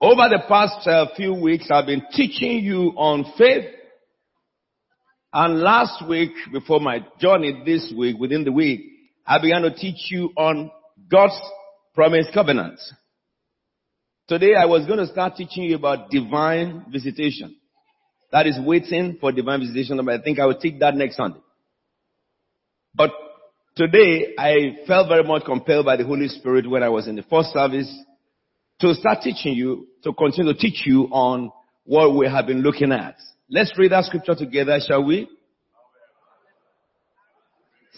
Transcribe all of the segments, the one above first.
Over the past uh, few weeks, I've been teaching you on faith. And last week, before my journey this week, within the week, I began to teach you on God's promised covenant. Today I was going to start teaching you about divine visitation. That is waiting for divine visitation. But I think I will take that next Sunday. But today I felt very much compelled by the Holy Spirit when I was in the first service to start teaching you, to continue to teach you on what we have been looking at. Let's read that scripture together, shall we?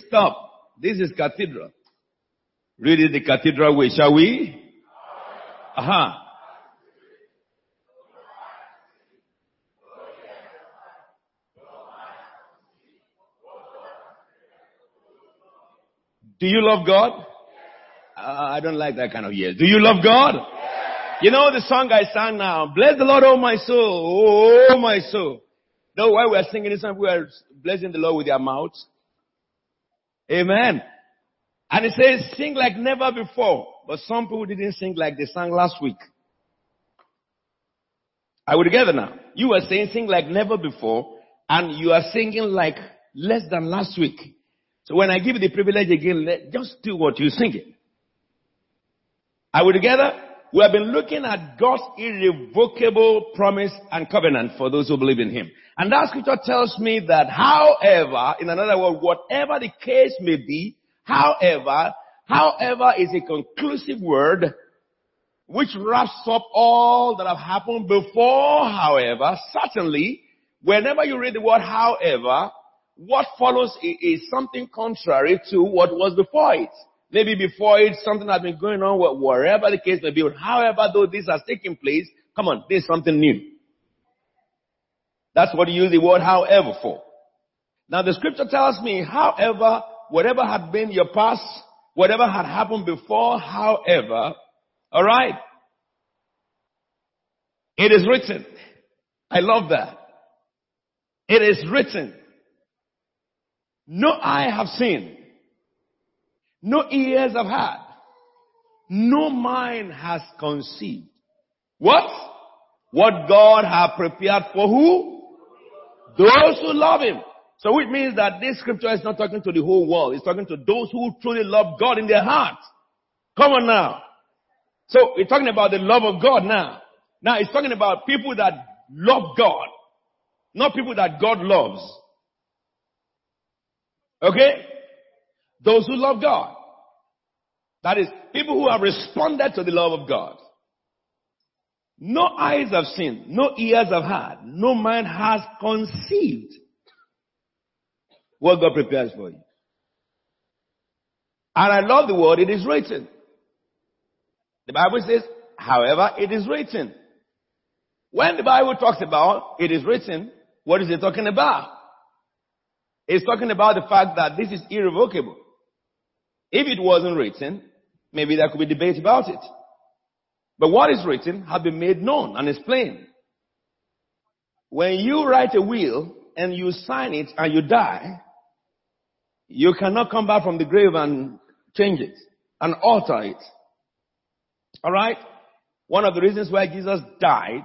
Stop. This is cathedral. Read it the cathedral way, shall we? Aha. Uh-huh. Do you love God? I don't like that kind of yes. Do you love God? You know the song I sang now, bless the Lord, oh my soul, oh my soul. No, while we are singing this song, we are blessing the Lord with our mouths. Amen. And it says, sing like never before. But some people didn't sing like they sang last week. Are we together now? You were saying sing like never before, and you are singing like less than last week. So when I give you the privilege again, let, just do what you're singing. Are we together? We have been looking at God's irrevocable promise and covenant for those who believe in Him. And that scripture tells me that however, in another word, whatever the case may be, however, however is a conclusive word which wraps up all that have happened before, however, certainly, whenever you read the word however, what follows is something contrary to what was before it. Maybe before it, something has been going on, wherever the case may be. However, though this has taken place, come on, there's something new. That's what you use the word however for. Now the scripture tells me, however, whatever had been your past, whatever had happened before, however, alright, it is written. I love that. It is written. No eye have seen, no ears have heard, no mind has conceived. What? What God have prepared for who? Those who love Him. So it means that this scripture is not talking to the whole world. It's talking to those who truly love God in their hearts. Come on now. So we're talking about the love of God now. Now it's talking about people that love God. Not people that God loves. Okay? Those who love God. That is, people who have responded to the love of God. No eyes have seen, no ears have heard, no mind has conceived what God prepares for you. And I love the word, it is written. The Bible says, however, it is written. When the Bible talks about it is written, what is it talking about? It's talking about the fact that this is irrevocable. If it wasn't written, maybe there could be debate about it. But what is written has been made known and explained. When you write a will and you sign it and you die, you cannot come back from the grave and change it and alter it. Alright? One of the reasons why Jesus died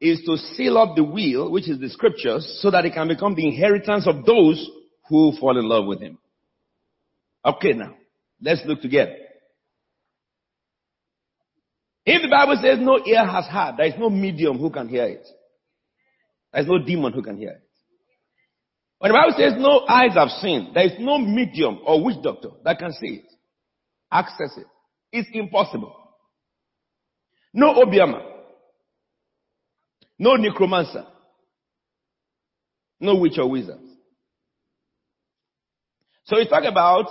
is to seal up the will, which is the scriptures, so that it can become the inheritance of those who fall in love with him. Okay now, let's look together. If the Bible says no ear has heard, there is no medium who can hear it. There is no demon who can hear it. When the Bible says no eyes have seen, there is no medium or witch doctor that can see it, access it. It's impossible. No obiama, no necromancer, no witch or wizard. So we talk about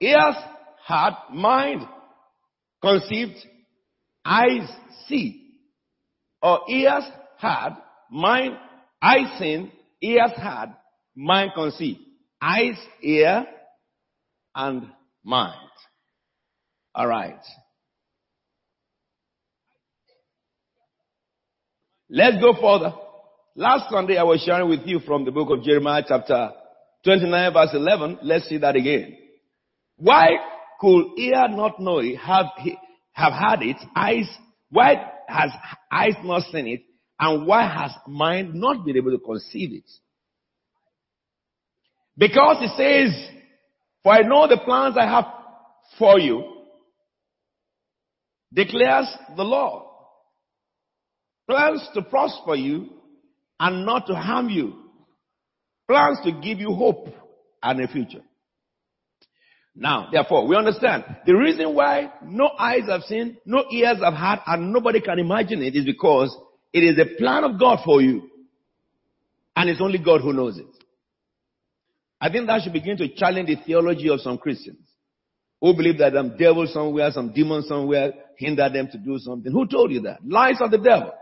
ears, heart, mind, conceived, eyes see. Or ears, heart, mind, eyes seen, ears heard, mind conceived. Eyes, ear, and mind. Alright. Let's go further. Last Sunday I was sharing with you from the book of Jeremiah chapter 29 verse 11. Let's see that again. Why could ear not know it, have, have had it, eyes Why has eyes not seen it? And why has mind not been able to conceive it? Because it says, for I know the plans I have for you, declares the Lord. Plans to prosper you and not to harm you. Plans to give you hope and a future. Now, therefore, we understand the reason why no eyes have seen, no ears have heard, and nobody can imagine it is because it is the plan of God for you. And it's only God who knows it. I think that should begin to challenge the theology of some Christians who believe that some devil somewhere, some demon somewhere hinder them to do something. Who told you that? Lies of the devil.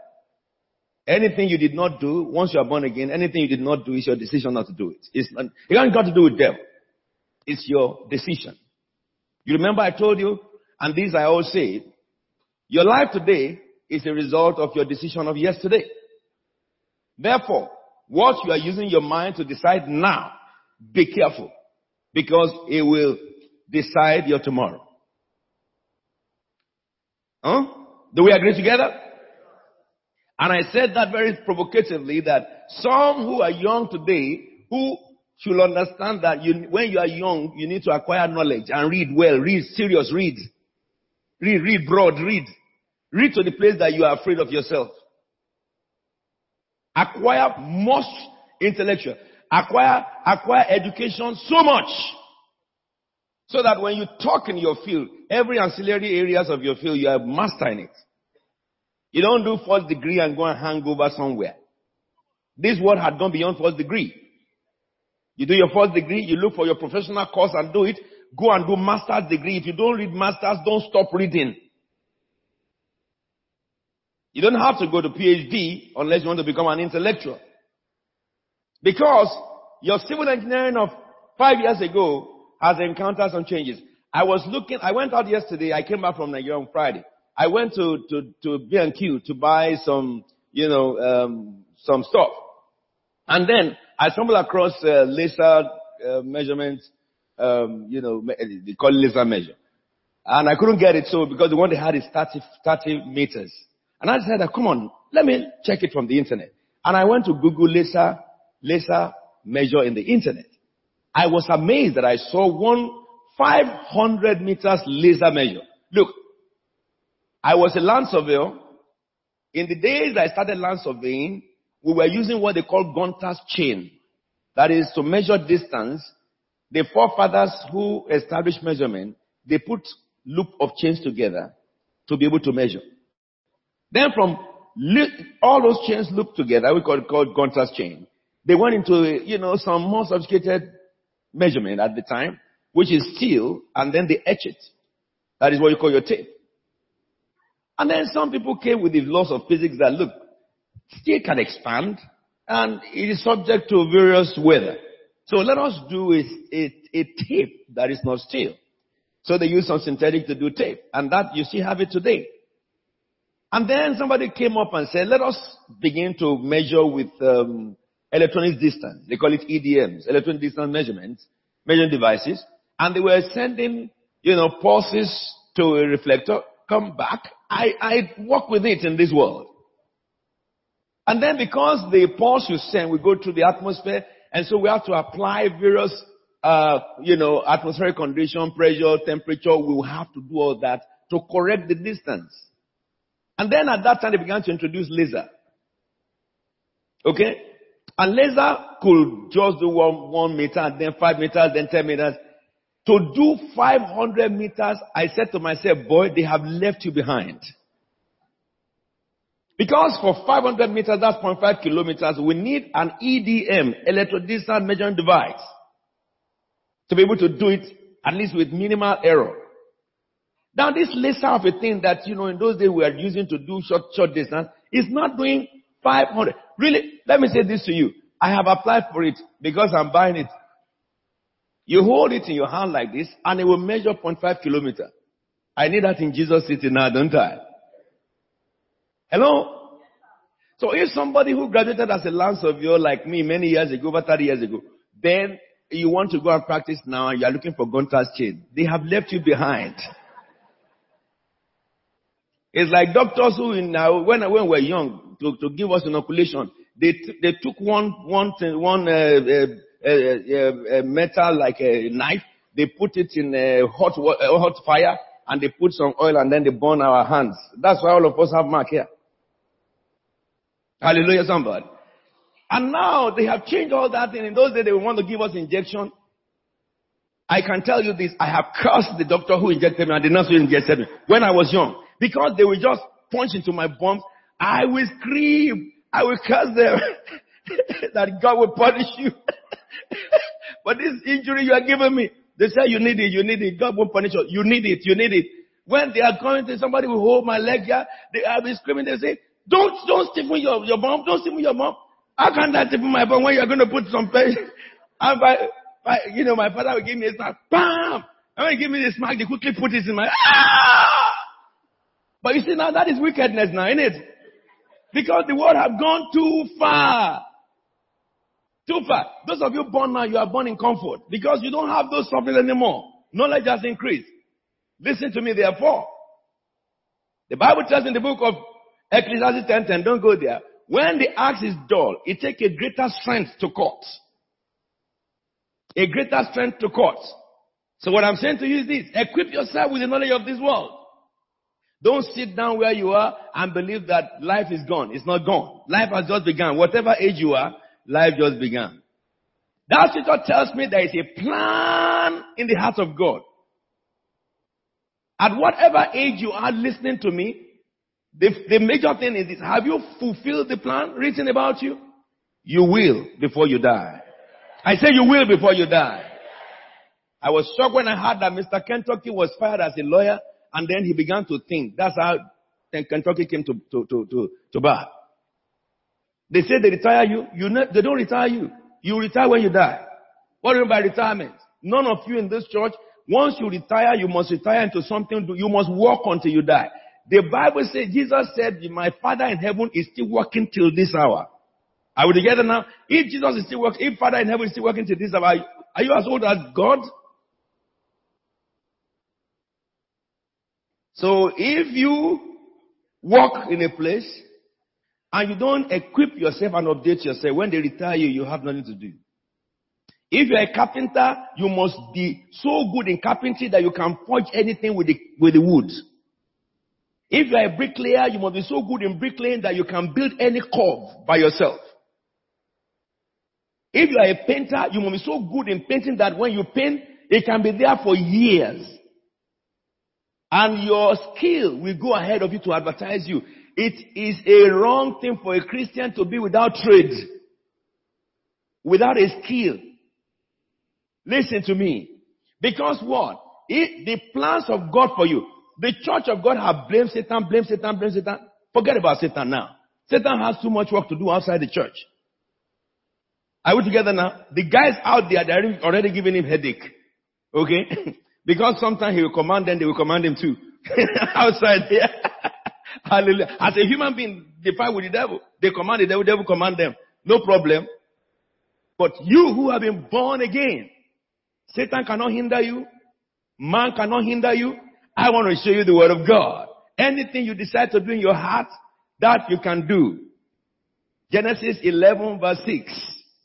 Anything you did not do, once you are born again, anything you did not do is your decision not to do it. It's not, it hasn't got to do with devil. It's your decision. You remember I told you, and this I always say, your life today is a result of your decision of yesterday. Therefore, what you are using your mind to decide now, be careful because it will decide your tomorrow. Huh? Do we agree together? And I said that very provocatively that some who are young today who should understand that you, when you are young, you need to acquire knowledge and read well, read serious, read. Read, read broad, read. Read to the place that you are afraid of yourself. Acquire most intellectual. Acquire, acquire education so much. So that when you talk in your field, every ancillary areas of your field, you are mastering it. You don't do first degree and go and hang over somewhere. This world had gone beyond first degree. You do your first degree, you look for your professional course and do it. Go and do master's degree. If you don't read master's, don't stop reading. You don't have to go to PhD unless you want to become an intellectual. Because your civil engineering of five years ago has encountered some changes. I was looking, I went out yesterday, I came back from Nigeria on Friday. I went to, to, to B&Q to buy some, you know, um, some stuff. And then I stumbled across uh, laser uh, measurement, um, you know, they call laser measure. And I couldn't get it so because the one they had is 30, 30 meters. And I said, come on, let me check it from the internet. And I went to Google laser, laser measure in the internet. I was amazed that I saw one 500 meters laser measure. Look, I was a land surveyor. In the days I started land surveying, we were using what they call Gunter's chain. That is to measure distance. The forefathers who established measurement, they put loop of chains together to be able to measure. Then from all those chains looped together, we call it called Gunter's chain. They went into, you know, some more sophisticated measurement at the time, which is steel, and then they etch it. That is what you call your tape. And then some people came with the laws of physics that look, steel can expand and it is subject to various weather. So let us do a, a, a tape that is not steel. So they use some synthetic to do tape. And that you see have it today. And then somebody came up and said, let us begin to measure with um, electronic distance. They call it EDMs, electronic distance measurements, measuring devices. And they were sending, you know, pulses to a reflector, come back. I, I work with it in this world. And then because the pulse you send will go through the atmosphere, and so we have to apply various, uh, you know, atmospheric condition, pressure, temperature. We will have to do all that to correct the distance. And then at that time they began to introduce laser. Okay? And laser could just do one, one meter, then five meters, then ten meters. To do 500 meters, I said to myself, boy, they have left you behind. Because for 500 meters, that's 0.5 kilometers, we need an EDM, electrodistance measuring device, to be able to do it at least with minimal error. Now this laser of a thing that, you know, in those days we are using to do short, short distance is not doing 500. Really, let me say this to you. I have applied for it because I'm buying it. You hold it in your hand like this and it will measure 0.5 kilometer. I need that in Jesus City now, don't I? Hello? So if somebody who graduated as a land surveyor like me many years ago, over 30 years ago, then you want to go and practice now and you are looking for Gunter's chain, they have left you behind. It's like doctors who in now, when, when we were young, to, to give us inoculation, they, t- they took one, one, one, uh, uh, uh, uh, metal like a knife, they put it in a hot, uh, hot fire, and they put some oil and then they burn our hands. That's why all of us have mark here. Hallelujah, somebody. And now they have changed all that thing. In those days they want to give us injection. I can tell you this, I have cursed the doctor who injected me and the nurse who injected me when I was young. Because they will just punch into my bones. I will scream. I will curse them. that God will punish you. but this injury you are giving me, they say you need it, you need it. God won't punish you. You need it, you need it. When they are coming to somebody will hold my leg here, they are be screaming, they say, don't, don't stiffen your, your mom. don't stiffen your mom. How can that stiffen my mom when you're going to put some pain? And by, by, you know, my father will give me a smack, bam! And when he give me the smack, they quickly put it in my, ah! But you see now that is wickedness now, isn't it? Because the world have gone too far. Too far. Those of you born now, you are born in comfort because you don't have those sufferings anymore. Knowledge has increased. Listen to me therefore. The Bible tells in the book of Ecclesiastes 10, 10, don't go there. When the axe is dull, it takes a greater strength to cut. A greater strength to cut. So what I'm saying to you is this, equip yourself with the knowledge of this world. Don't sit down where you are and believe that life is gone. It's not gone. Life has just begun. Whatever age you are, life just began. That scripture tells me there is a plan in the heart of God. At whatever age you are listening to me, the, the major thing is this. Have you fulfilled the plan written about you? You will before you die. I say you will before you die. I was shocked when I heard that Mr. Kentucky was fired as a lawyer and then he began to think. That's how Kentucky came to, to, to, to, to bar. They say they retire you. you ne- they don't retire you. You retire when you die. What do you mean by retirement? None of you in this church, once you retire, you must retire into something. You must work until you die. The Bible says, Jesus said, my Father in heaven is still working till this hour. Are we together now? If Jesus is still working, if Father in heaven is still working till this hour, are you as old as God? So if you work in a place and you don't equip yourself and update yourself, when they retire you, you have nothing to do. If you're a carpenter, you must be so good in carpentry that you can forge anything with the, with the wood. If you're a bricklayer, you must be so good in bricklaying that you can build any curve by yourself. If you are a painter, you must be so good in painting that when you paint, it can be there for years. And your skill will go ahead of you to advertise you. It is a wrong thing for a Christian to be without trade. Without a skill. Listen to me. Because what? It, the plans of God for you. The church of God have blamed Satan, blamed Satan, blamed Satan. Forget about Satan now. Satan has too much work to do outside the church. Are we together now? The guys out there, they're already giving him headache. Okay? Because sometimes he will command them, they will command him too. Outside here. Hallelujah. As a human being, they fight with the devil. They command the devil, the devil command them. No problem. But you who have been born again, Satan cannot hinder you. Man cannot hinder you. I want to show you the word of God. Anything you decide to do in your heart, that you can do. Genesis 11 verse 6.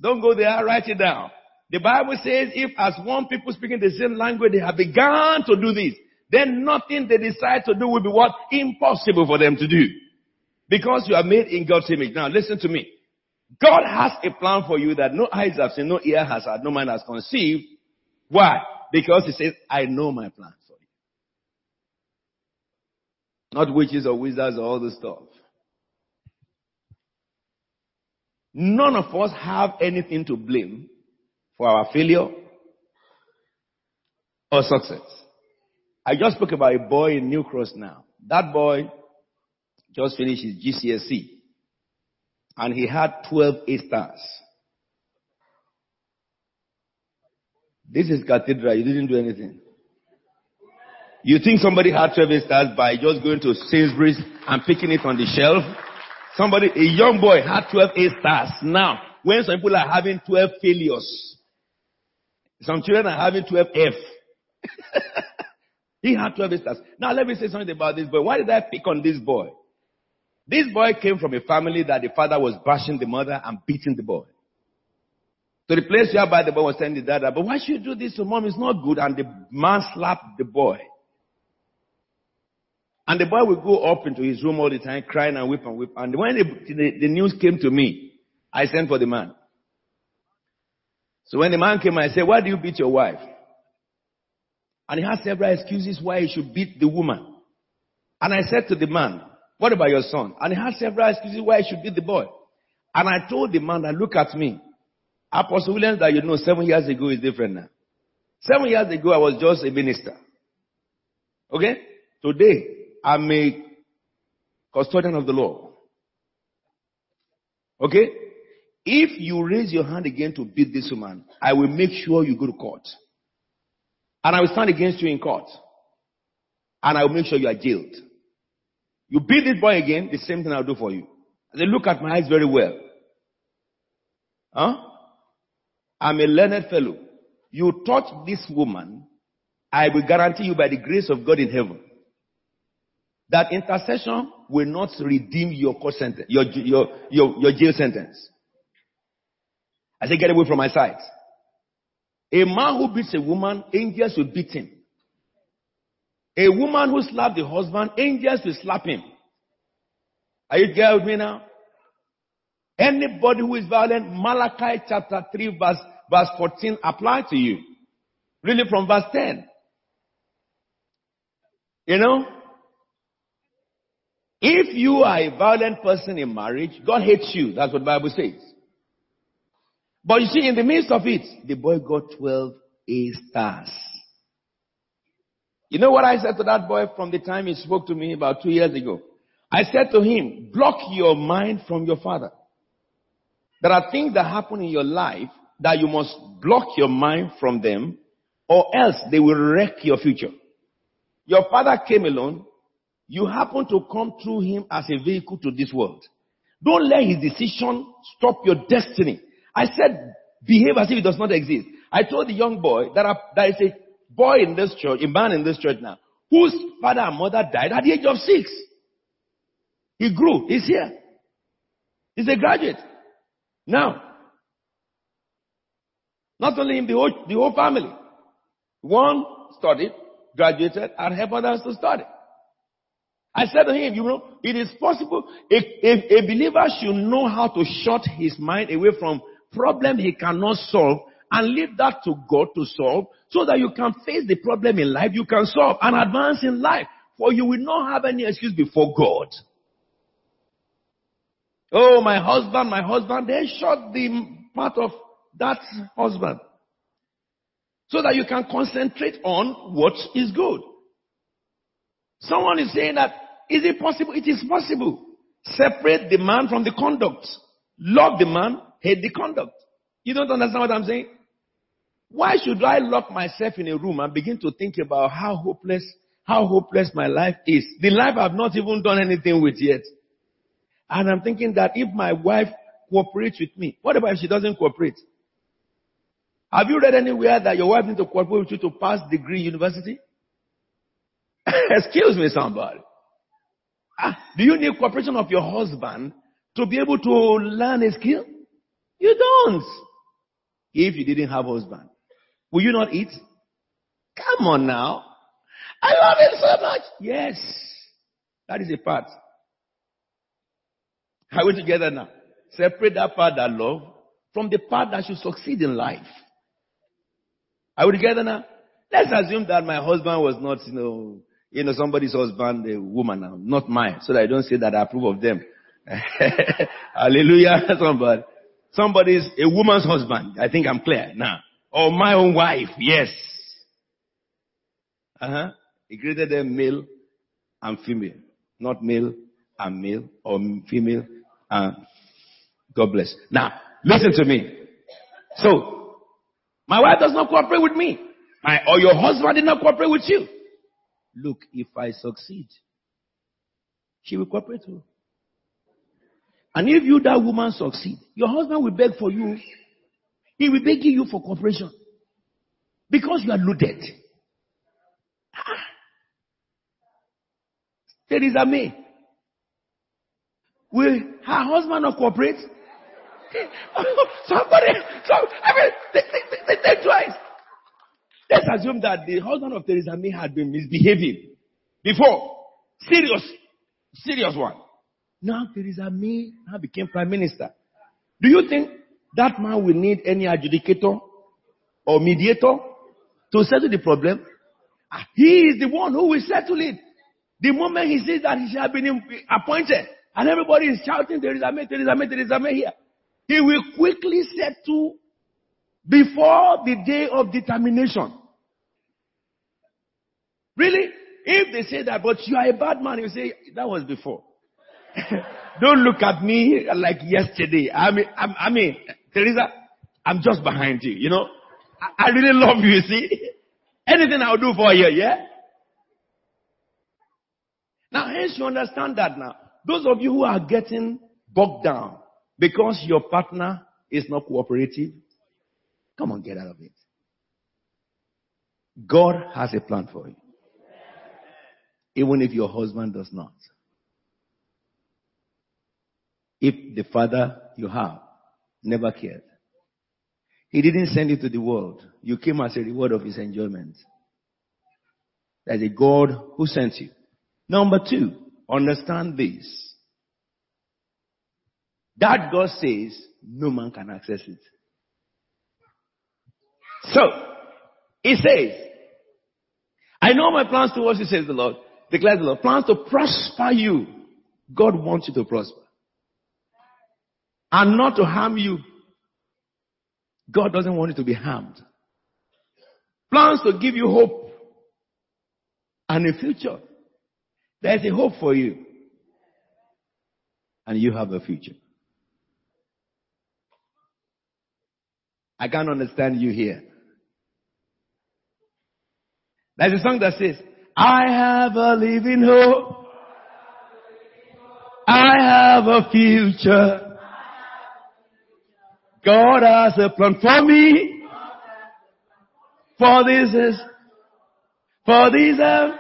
Don't go there, write it down. The Bible says if as one people speaking the same language, they have begun to do this, then nothing they decide to do will be what? Impossible for them to do. Because you are made in God's image. Now listen to me. God has a plan for you that no eyes have seen, no ear has heard, no mind has conceived. Why? Because he says, I know my you. Not witches or wizards or all this stuff. None of us have anything to blame for our failure or success. I just spoke about a boy in New Cross now. That boy just finished his GCSE and he had 12 A stars. This is cathedral. You didn't do anything. You think somebody had 12 A stars by just going to Sainsbury's and picking it on the shelf? Somebody, a young boy had 12 A stars. Now, when some people are having 12 failures, some children are having 12 F. He had 12 stars. Now let me say something about this boy. Why did I pick on this boy? This boy came from a family that the father was bashing the mother and beating the boy. So the place whereby the boy was telling the dad, but why should you do this to mom? It's not good. And the man slapped the boy. And the boy would go up into his room all the time, crying and weep and weep. And when the, the, the news came to me, I sent for the man. So when the man came, I said, why do you beat your wife? And he had several excuses why he should beat the woman. And I said to the man, what about your son? And he had several excuses why he should beat the boy. And I told the man that look at me. Apostle Williams that you know seven years ago is different now. Seven years ago I was just a minister. Okay? Today, I'm a custodian of the law. Okay? If you raise your hand again to beat this woman, I will make sure you go to court. And I will stand against you in court. And I will make sure you are jailed. You beat this boy again, the same thing I'll do for you. They look at my eyes very well. Huh? I'm a learned fellow. You touch this woman, I will guarantee you by the grace of God in heaven that intercession will not redeem your court sentence, your, your, your, your jail sentence. I say, get away from my sight. A man who beats a woman, angels will beat him. A woman who slapped the husband, angels will slap him. Are you there with me now? Anybody who is violent, Malachi chapter 3 verse, verse 14 apply to you. Really from verse 10. You know, if you are a violent person in marriage, God hates you. That's what the Bible says. But you see, in the midst of it, the boy got 12 A stars. You know what I said to that boy from the time he spoke to me about two years ago? I said to him, block your mind from your father. There are things that happen in your life that you must block your mind from them or else they will wreck your future. Your father came alone. You happen to come through him as a vehicle to this world. Don't let his decision stop your destiny. I said, behave as if it does not exist. I told the young boy that there is a boy in this church, a man in this church now, whose father and mother died at the age of six. He grew. He's here. He's a graduate. Now, not only him, the whole, the whole family. One studied, graduated, and helped others to study. I said to him, you know, it is possible, if, if a believer should know how to shut his mind away from problem he cannot solve and leave that to God to solve so that you can face the problem in life, you can solve and advance in life. For you will not have any excuse before God. Oh, my husband, my husband, then shut the part of that husband. So that you can concentrate on what is good. Someone is saying that, is it possible? It is possible. Separate the man from the conduct. Love the man, hate the conduct. You don't understand what I'm saying? Why should I lock myself in a room and begin to think about how hopeless, how hopeless my life is? The life I've not even done anything with yet. And I'm thinking that if my wife cooperates with me, what about if she doesn't cooperate? Have you read anywhere that your wife needs to cooperate with you to pass degree university? Excuse me, somebody. Ah, do you need cooperation of your husband to be able to learn a skill? You don't. If you didn't have husband, will you not eat? Come on now. I love him so much. Yes. That is a part. Are we together now? Separate that part that love from the part that should succeed in life. Are we together now? Let's assume that my husband was not, you know, you know, somebody's husband, a woman now, not mine, so that I don't say that I approve of them. Hallelujah, somebody. Somebody's a woman's husband. I think I'm clear now. Or my own wife, yes. Uh-huh. He created them male and female, not male and male or female and God bless. Now, listen to me. So, my wife does not cooperate with me. My, or your husband did not cooperate with you. Look, if I succeed, she will cooperate with you. And if you, that woman, succeed, your husband will beg for you. He will beg you for cooperation. Because you are loaded. Ah, Theresa May. Will her husband not cooperate? Somebody, so, I mean, they, they, they, twice. Let's assume that the husband of Theresa May had been misbehaving before. Serious, serious one. Now Theresa May now became prime minister. Do you think that man will need any adjudicator or mediator to settle the problem? Ah, he is the one who will settle it. The moment he sees that he shall be appointed, and everybody is shouting, Theresa May, Theresa May, Theresa May here, he will quickly settle before the day of determination. Really? If they say that, but you are a bad man, you say, that was before. Don't look at me like yesterday. I mean, I, I mean, Theresa, I'm just behind you, you know. I, I really love you, you see. Anything I'll do for you, yeah? Now, hence you understand that now. Those of you who are getting bogged down because your partner is not cooperative, come on, get out of it. God has a plan for you. Even if your husband does not. If the father you have never cared. He didn't send you to the world. You came as a reward of his enjoyment. There's a God who sent you. Number two, understand this. That God says no man can access it. So, he says, I know my plans towards you, says the Lord, declares the Lord, plans to prosper you. God wants you to prosper. And not to harm you. God doesn't want you to be harmed. Plans to give you hope and a future. There's a hope for you. And you have a future. I can't understand you here. There's a song that says, I have a living hope. I have a future. God has a plan for me. For this is, for this is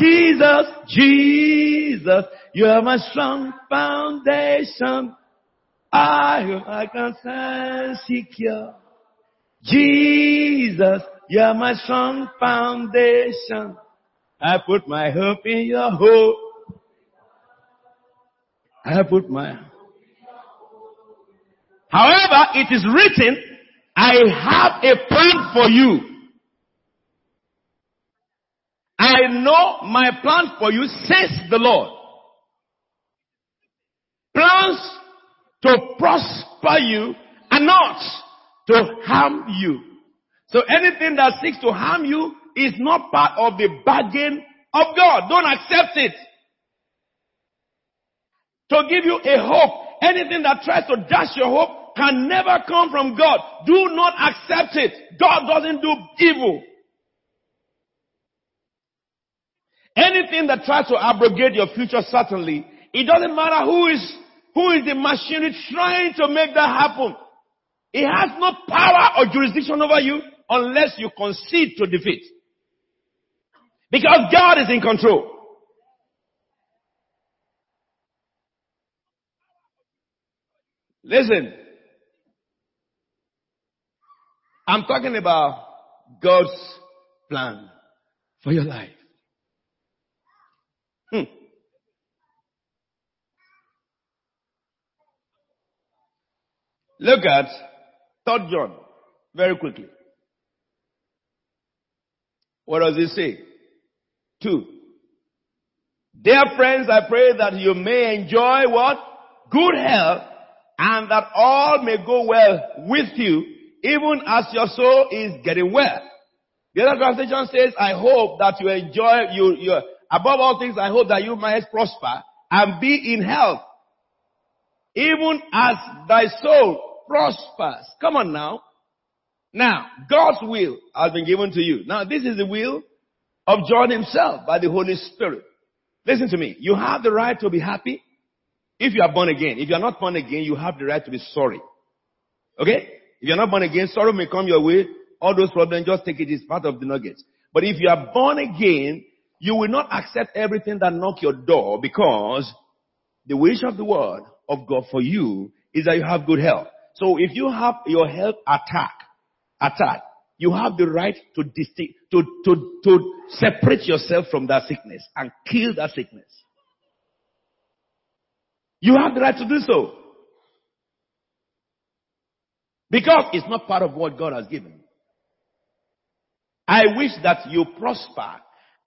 Jesus, Jesus, you are my strong foundation. I, I can stand secure. Jesus, you are my strong foundation. I put my hope in your hope. I put my However, it is written, I have a plan for you. I know my plan for you, says the Lord. Plans to prosper you and not to harm you. So anything that seeks to harm you is not part of the bargain of God. Don't accept it. To give you a hope, anything that tries to dash your hope can never come from God. Do not accept it. God doesn't do evil. Anything that tries to abrogate your future, certainly, it doesn't matter who is, who is the machinery trying to make that happen. It has no power or jurisdiction over you unless you concede to defeat. Because God is in control. Listen. I'm talking about God's plan for your life. Hmm. Look at 3 John very quickly. What does it say? Two. Dear friends, I pray that you may enjoy what? Good health and that all may go well with you even as your soul is getting well. The other translation says, I hope that you enjoy, you, you, above all things, I hope that you might prosper and be in health, even as thy soul prospers. Come on now. Now, God's will has been given to you. Now, this is the will of John himself by the Holy Spirit. Listen to me. You have the right to be happy if you are born again. If you are not born again, you have the right to be sorry. Okay? If you're not born again, sorrow may come your way. All those problems, just take it. as part of the nuggets. But if you are born again, you will not accept everything that knock your door because the wish of the word of God for you is that you have good health. So if you have your health attack, attack, you have the right to to, to, to separate yourself from that sickness and kill that sickness. You have the right to do so. Because it's not part of what God has given. I wish that you prosper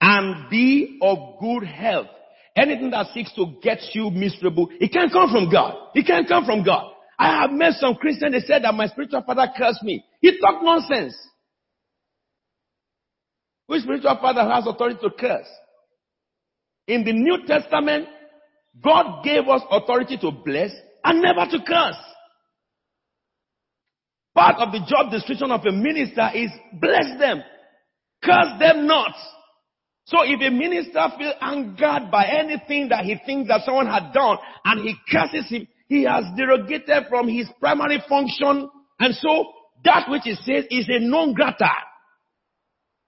and be of good health. Anything that seeks to get you miserable, it can't come from God. It can't come from God. I have met some Christians, they said that my spiritual father cursed me. He talked nonsense. Which spiritual father has authority to curse? In the New Testament, God gave us authority to bless and never to curse. Part of the job description of a minister is bless them, curse them not. So if a minister feels angered by anything that he thinks that someone had done and he curses him, he has derogated from his primary function and so that which he says is a non grata.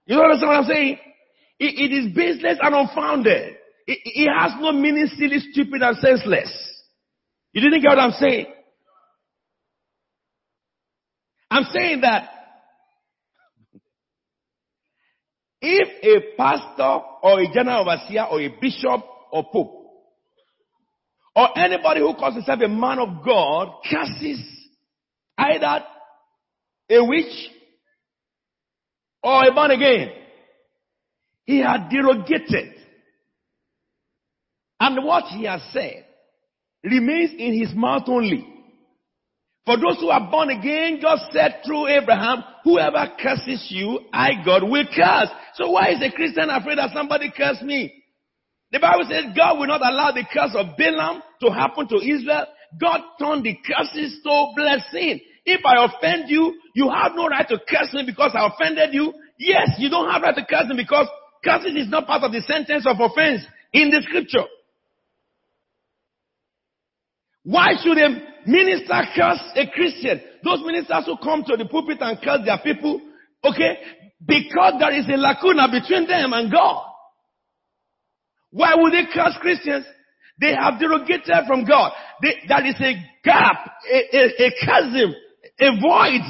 You know what I'm saying? it, it is baseless and unfounded. It, it has no meaning, silly, stupid, and senseless. You didn't get what I'm saying? I'm saying that if a pastor or a general overseer or a bishop or pope or anybody who calls himself a man of God curses either a witch or a born again, he had derogated. And what he has said remains in his mouth only. For those who are born again, God said through Abraham, whoever curses you, I, God, will curse. So why is a Christian afraid that somebody curse me? The Bible says God will not allow the curse of Balaam to happen to Israel. God turned the curses to blessing. If I offend you, you have no right to curse me because I offended you. Yes, you don't have right to curse me because cursing is not part of the sentence of offense in the scripture. Why should a minister curse a Christian? Those ministers who come to the pulpit and curse their people, okay? Because there is a lacuna between them and God. Why would they curse Christians? They have derogated from God. They, there is a gap, a, a, a chasm, a void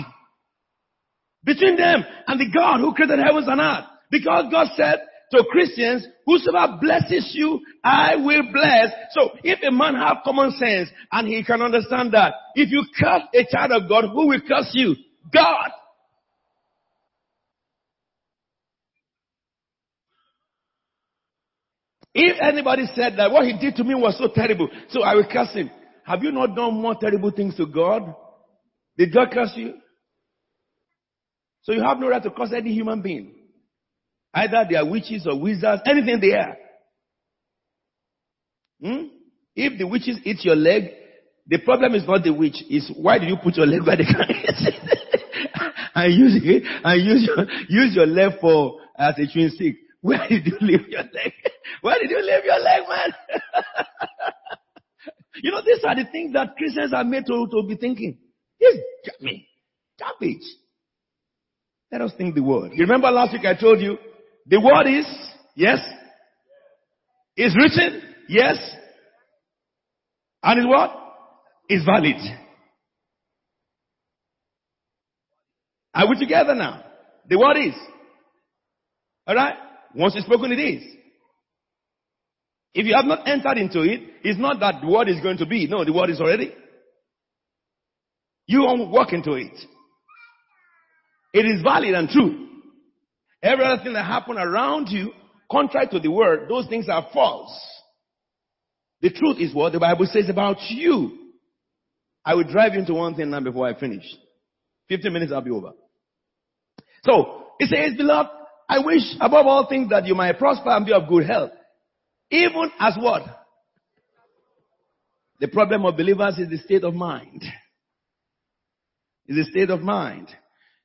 between them and the God who created heavens and earth. Because God said, to Christians, whosoever blesses you, I will bless. So if a man have common sense and he can understand that, if you curse a child of God, who will curse you? God. If anybody said that what he did to me was so terrible, so I will curse him. Have you not done more terrible things to God? Did God curse you? So you have no right to curse any human being. Either they are witches or wizards, anything they are. Hmm? If the witches eat your leg, the problem is not the witch, is why did you put your leg where they can and use it, and use your, use your leg for, as a twin stick. Where did you leave your leg? Where did you leave your leg, man? you know, these are the things that Christians are made to, to be thinking. Yes, I mean, garbage. Let us think the word. You remember last week I told you the word is, yes. Is written, yes. And is what? Is valid. Are we together now? The word is. Alright? Once it's spoken, it is. If you have not entered into it, it's not that the word is going to be. No, the word is already. You won't walk into it. It is valid and true. Every other thing that happened around you, contrary to the word, those things are false. The truth is what the Bible says about you. I will drive you into one thing now before I finish. 15 minutes, I'll be over. So, it says, beloved, I wish above all things that you might prosper and be of good health. Even as what? The problem of believers is the state of mind. Is a state of mind.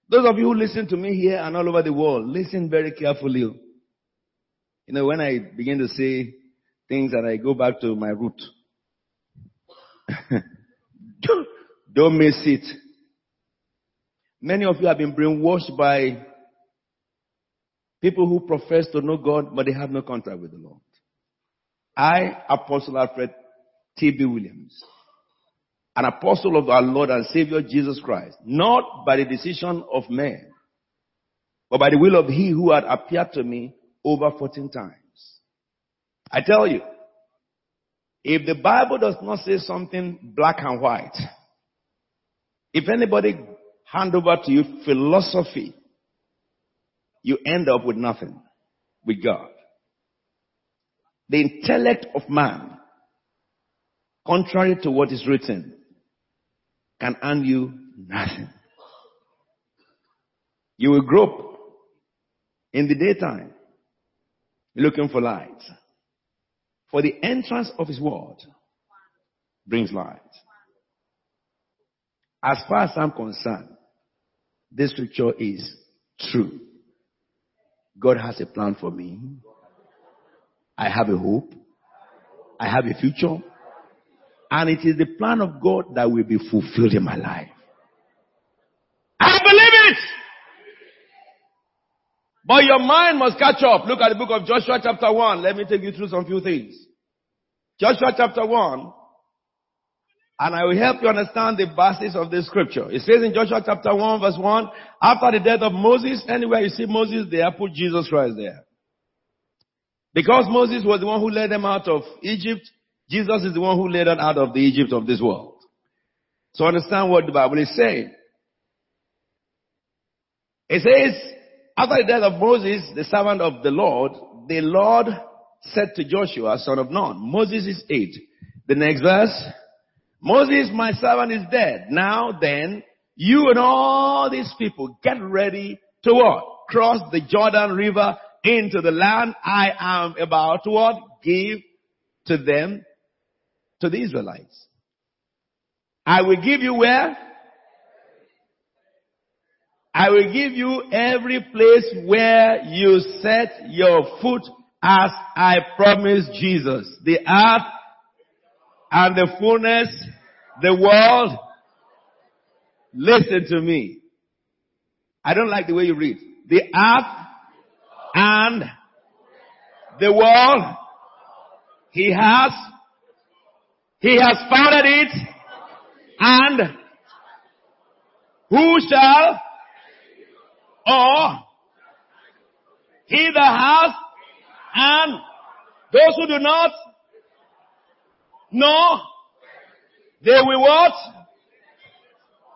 Those of you who listen to me here and all over the world, listen very carefully. You know, when I begin to say things that I go back to my root. don't, don't miss it. Many of you have been brainwashed by People who profess to know God, but they have no contact with the Lord. I, Apostle Alfred T.B. Williams, an apostle of our Lord and Savior Jesus Christ, not by the decision of man, but by the will of he who had appeared to me over 14 times. I tell you, if the Bible does not say something black and white, if anybody hand over to you philosophy, you end up with nothing with God. The intellect of man, contrary to what is written, can earn you nothing. You will grope in the daytime looking for light. For the entrance of his word brings light. As far as I'm concerned, this scripture is true. God has a plan for me. I have a hope. I have a future. And it is the plan of God that will be fulfilled in my life. I believe it! But your mind must catch up. Look at the book of Joshua chapter 1. Let me take you through some few things. Joshua chapter 1. And I will help you understand the basis of this scripture. It says in Joshua chapter 1 verse 1, after the death of Moses, anywhere you see Moses there, put Jesus Christ there. Because Moses was the one who led them out of Egypt, Jesus is the one who led us out of the Egypt of this world. So understand what the Bible is saying. It says, after the death of Moses, the servant of the Lord, the Lord said to Joshua, son of Nun, Moses is eight. The next verse, Moses, my servant, is dead. Now then, you and all these people get ready to what? Cross the Jordan River into the land I am about to what? Give to them, to the Israelites. I will give you where? I will give you every place where you set your foot as I promised Jesus. The earth and the fullness, the world. Listen to me. I don't like the way you read. The earth and the world. He has, he has founded it and who shall or he that has and those who do not know they will what?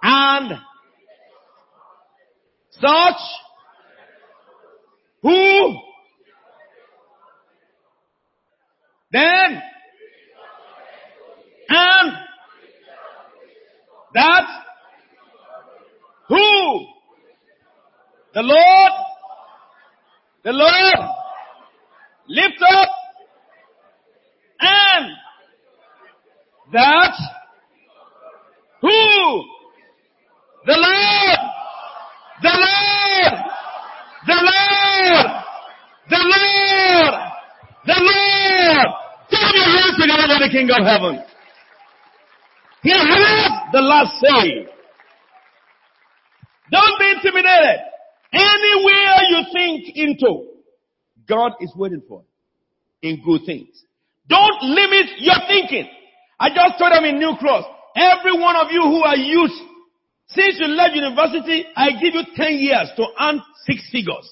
And such who then and that who the Lord, the Lord, lift up and that who the Lord, the Lord, the Lord, the Lord, the Lord. Clap your hands together for the King of Heaven. The last say. Don't be intimidated. Anywhere you think into, God is waiting for you in good things. Don't limit your thinking. I just told them in New Cross, every one of you who are youth, since you left university, I give you 10 years to earn six figures.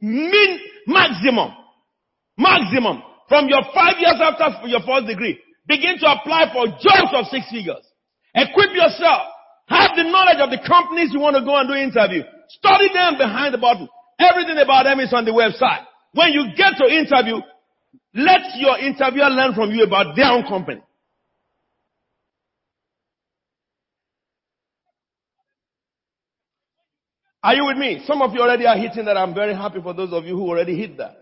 Min, maximum. Maximum. From your five years after your first degree, begin to apply for jobs of six figures. Equip yourself. Have the knowledge of the companies you want to go and do interview. Study them behind the button. Everything about them is on the website. When you get to interview, let your interviewer learn from you about their own company. Are you with me? Some of you already are hitting that. I'm very happy for those of you who already hit that.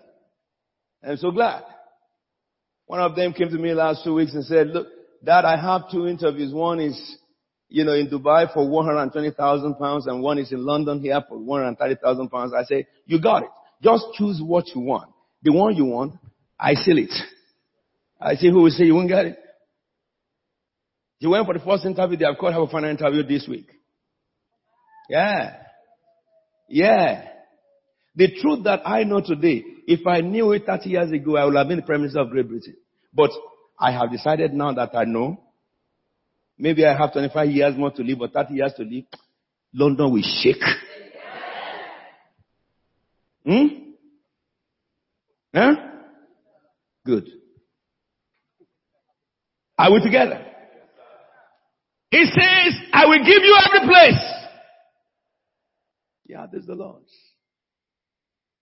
I'm so glad. One of them came to me last two weeks and said, look, Dad, I have two interviews. One is, you know, in Dubai for 120,000 pounds and one is in London here for 130,000 pounds. I say, you got it. Just choose what you want. The one you want, I seal it. I see who will say you won't get it. He went for the first interview. They have called her a final interview this week. Yeah. Yeah. The truth that I know today, if I knew it 30 years ago, I would have been the Prime Minister of Great Britain. But I have decided now that I know, maybe I have 25 years more to live or 30 years to live, London will shake. Hmm? Huh? Good. Are we together? He says, I will give you every place. Yeah, this is the Lord.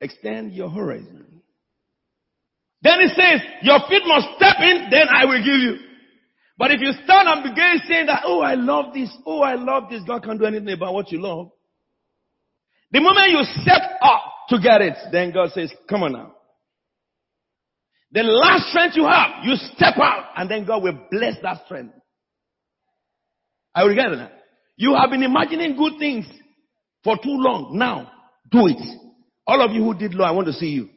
Extend your horizon. Then he says, your feet must step in, then I will give you. But if you stand and begin saying that, oh, I love this, oh, I love this, God can't do anything about what you love. The moment you step up to get it, then God says, come on now. The last strength you have, you step out, and then God will bless that strength. I will get that. You have been imagining good things for too long. Now, do it. All of you who did law, I want to see you.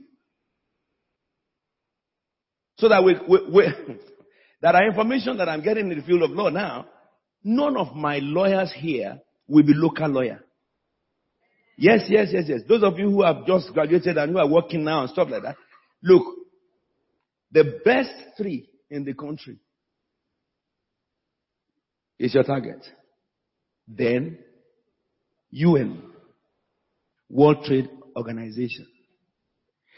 So that we, we, we that are information that I'm getting in the field of law now, none of my lawyers here will be local lawyer. Yes, yes, yes, yes. Those of you who have just graduated and who are working now and stuff like that, look, the best three in the country is your target. Then UN, World Trade Organization.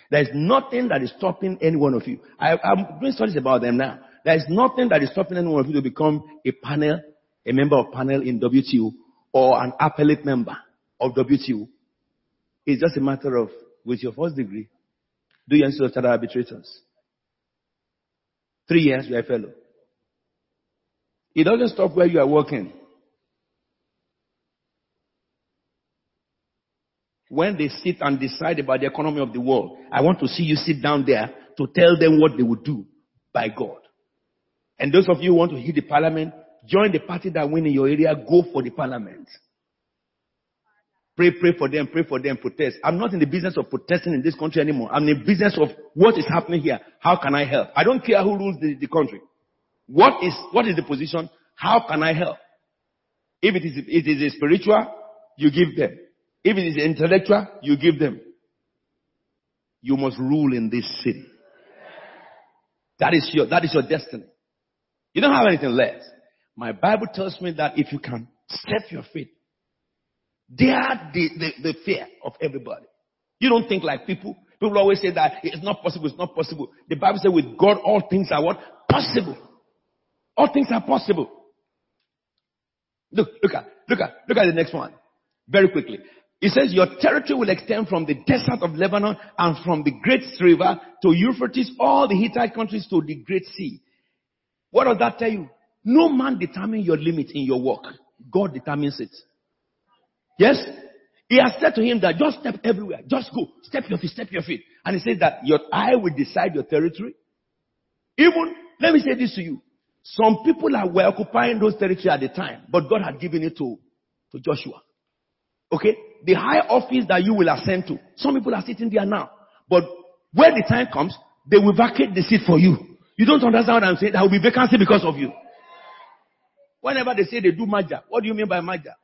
There is nothing that is stopping any one of you. I, am doing studies about them now. There is nothing that is stopping any one of you to become a panel, a member of panel in WTO or an appellate member of WTO. It's just a matter of, with your first degree, do you answer chartered arbitrators? Three years, you're a fellow. It doesn't stop where you are working. When they sit and decide about the economy of the world, I want to see you sit down there to tell them what they would do by God. And those of you who want to hit the parliament, join the party that win in your area, go for the parliament. Pray, pray for them, pray for them, protest. I'm not in the business of protesting in this country anymore. I'm in the business of what is happening here. How can I help? I don't care who rules the, the country. What is, what is the position? How can I help? If it is, it is spiritual, you give them. If it is intellectual, you give them. You must rule in this city. That is your, that is your destiny. You don't have anything less. My Bible tells me that if you can step your feet, they are the, the, the fear of everybody. You don't think like people. People always say that it's not possible, it's not possible. The Bible says with God all things are what? Possible. All things are possible. Look, look at, look at, look at the next one. Very quickly. It says your territory will extend from the desert of Lebanon and from the great river to Euphrates, all the Hittite countries to the great sea. What does that tell you? No man determines your limit in your work. God determines it. Yes? He has said to him that just step everywhere. Just go. Step your feet, step your feet. And he said that your eye will decide your territory. Even, let me say this to you. Some people are were occupying those territories at the time, but God had given it to, to Joshua. Okay? The high office that you will ascend to. Some people are sitting there now. But when the time comes, they will vacate the seat for you. You don't understand what I'm saying? There will be vacancy because of you. Whenever they say they do maja, what do you mean by maja?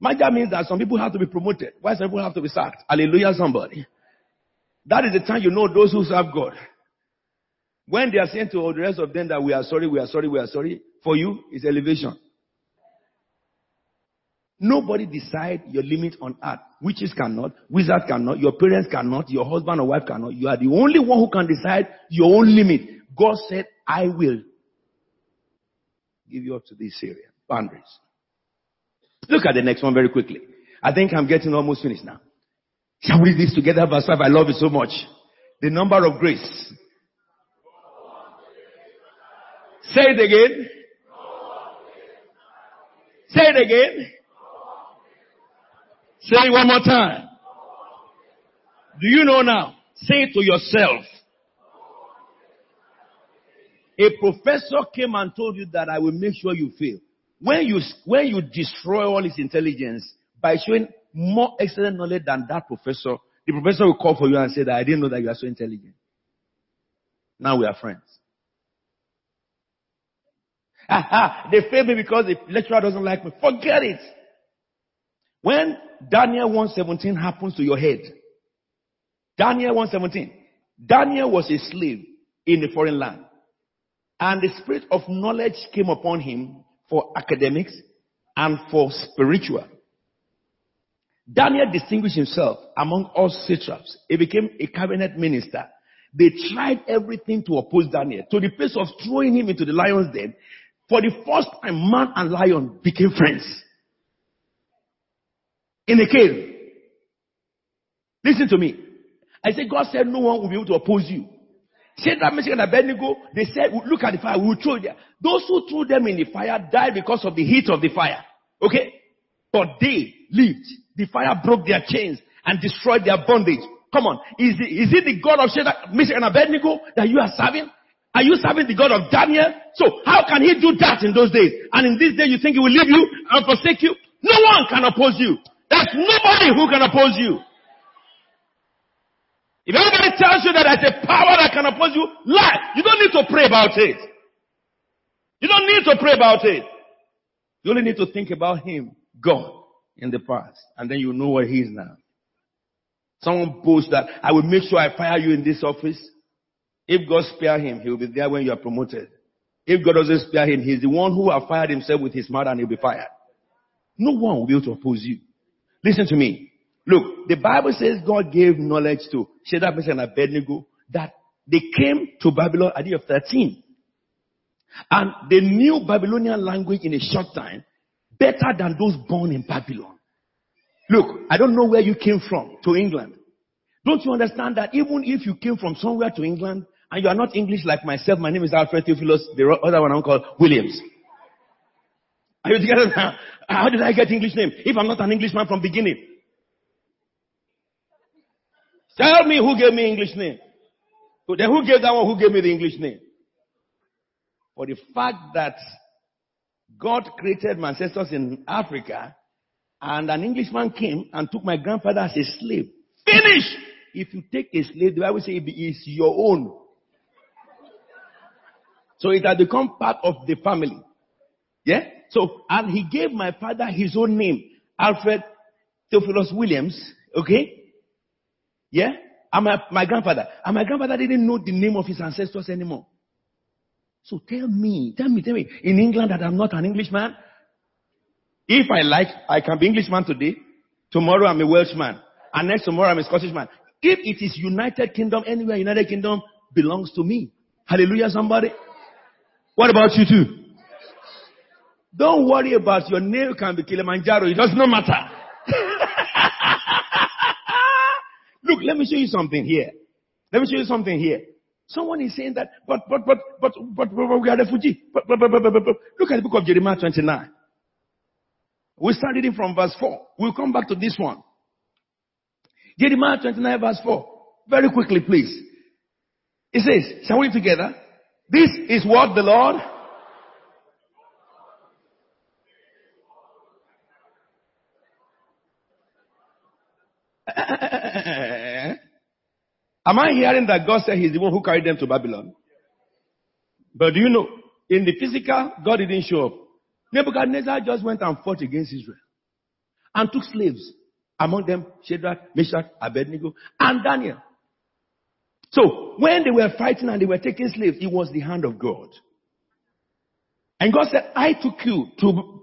Maja means that some people have to be promoted. Why some people have to be sacked? Hallelujah, somebody. That is the time you know those who serve God. When they are saying to all the rest of them that we are sorry, we are sorry, we are sorry, for you, it's elevation. Nobody decide your limit on earth. Witches cannot, wizards cannot, your parents cannot, your husband or wife cannot. You are the only one who can decide your own limit. God said, I will give you up to these Syrian boundaries. Look at the next one very quickly. I think I'm getting almost finished now. Shall we read this together? Verse 5. I love it so much. The number of grace. Say it again. Say it again. Say it one more time. Do you know now? Say to yourself. A professor came and told you that I will make sure you fail. When you, when you destroy all his intelligence by showing more excellent knowledge than that professor, the professor will call for you and say that I didn't know that you are so intelligent. Now we are friends. Aha, they fail me because the lecturer doesn't like me. Forget it. When Daniel 117 happens to your head, Daniel 117. Daniel was a slave in a foreign land. And the spirit of knowledge came upon him for academics and for spiritual. Daniel distinguished himself among all satraps. He became a cabinet minister. They tried everything to oppose Daniel to the place of throwing him into the lion's den. For the first time, man and lion became friends. In a cave. Listen to me. I said, God said no one will be able to oppose you. Shadrach, Meshach, and Abednego, they said, look at the fire, we will throw there. Those who threw them in the fire died because of the heat of the fire. Okay? But they lived. The fire broke their chains and destroyed their bondage. Come on. Is it, is it the God of Shadrach, Meshach, and Abednego that you are serving? Are you serving the God of Daniel? So how can he do that in those days? And in this day you think he will leave you and forsake you? No one can oppose you. There's nobody who can oppose you. If anybody tells you that there's a power that can oppose you, lie. You don't need to pray about it. You don't need to pray about it. You only need to think about Him, God, in the past. And then you know where He is now. Someone boasts that I will make sure I fire you in this office. If God spare him, he will be there when you are promoted. If God doesn't spare him, he's the one who have fired himself with his mouth and he'll be fired. No one will be able to oppose you. Listen to me. Look, the Bible says God gave knowledge to Shadrach, Meshach, and Abednego that they came to Babylon at the age of 13. And they knew Babylonian language in a short time better than those born in Babylon. Look, I don't know where you came from to England. Don't you understand that even if you came from somewhere to England and you are not English like myself, my name is Alfred Theophilus, the other one I'm called Williams. Are you together now? How did I get English name? If I'm not an Englishman from beginning. Tell me who gave me English name. Then who gave that one who gave me the English name? For the fact that God created my ancestors in Africa and an Englishman came and took my grandfather as a slave. Finish! If you take a slave, the Bible says it is your own. So it has become part of the family. Yeah? So, and he gave my father his own name, Alfred Theophilus Williams. Okay? Yeah? And my, my grandfather. And my grandfather didn't know the name of his ancestors anymore. So tell me, tell me, tell me, in England that I'm not an Englishman? If I like, I can be Englishman today. Tomorrow I'm a Welshman. And next tomorrow I'm a Scottishman. If it is United Kingdom, anywhere United Kingdom belongs to me. Hallelujah, somebody. What about you too? Don't worry about your name can be Kilimanjaro. It does not matter. Look, let me show you something here. Let me show you something here. Someone is saying that, but, but, but, but, but, but we are refugee. But, but, but, but, but, but. Look at the book of Jeremiah 29. We started it from verse 4. We'll come back to this one. Jeremiah 29 verse 4. Very quickly, please. It says, shall we together? This is what the Lord Am I hearing that God said He's the one who carried them to Babylon? But do you know, in the physical, God didn't show up. Nebuchadnezzar just went and fought against Israel and took slaves. Among them, Shadrach, Meshach, Abednego, and Daniel. So, when they were fighting and they were taking slaves, it was the hand of God. And God said, I took you to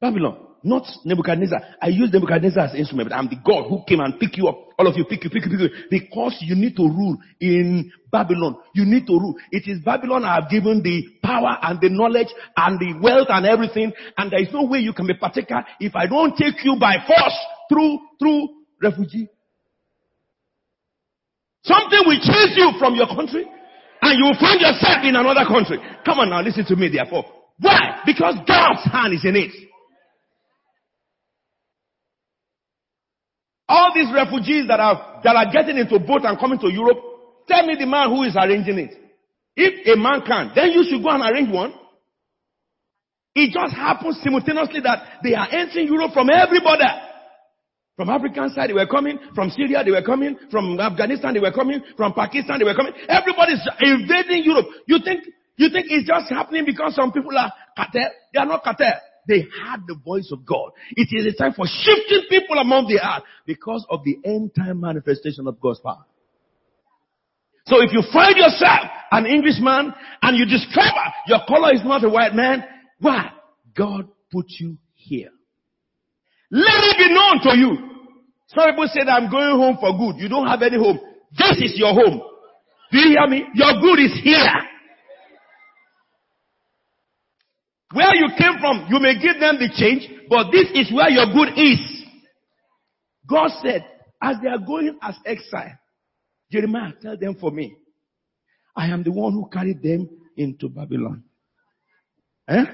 Babylon. Not Nebuchadnezzar. I use Nebuchadnezzar as instrument, but I'm the God who came and pick you up. All of you, pick you, pick you, pick you. Because you need to rule in Babylon. You need to rule. It is Babylon I have given the power and the knowledge and the wealth and everything. And there is no way you can be partaker if I don't take you by force through, through refugee. Something will chase you from your country and you will find yourself in another country. Come on now, listen to me therefore. Why? Because God's hand is in it. All these refugees that are, that are getting into boat and coming to Europe, tell me the man who is arranging it. If a man can, then you should go and arrange one. It just happens simultaneously that they are entering Europe from everybody. From African side they were coming, from Syria they were coming, from Afghanistan they were coming, from Pakistan they were coming. Everybody's invading Europe. You think, you think it's just happening because some people are cartel? They are not cartel. They heard the voice of God. It is a time for shifting people among the earth because of the end time manifestation of God's power. So if you find yourself an Englishman and you discover your color is not a white man, why? God put you here. Let it be known to you. Some people that I'm going home for good. You don't have any home. This is your home. Do you hear me? Your good is here. Where you came from, you may give them the change, but this is where your good is. God said, as they are going as exile, Jeremiah, tell them for me, I am the one who carried them into Babylon. Eh?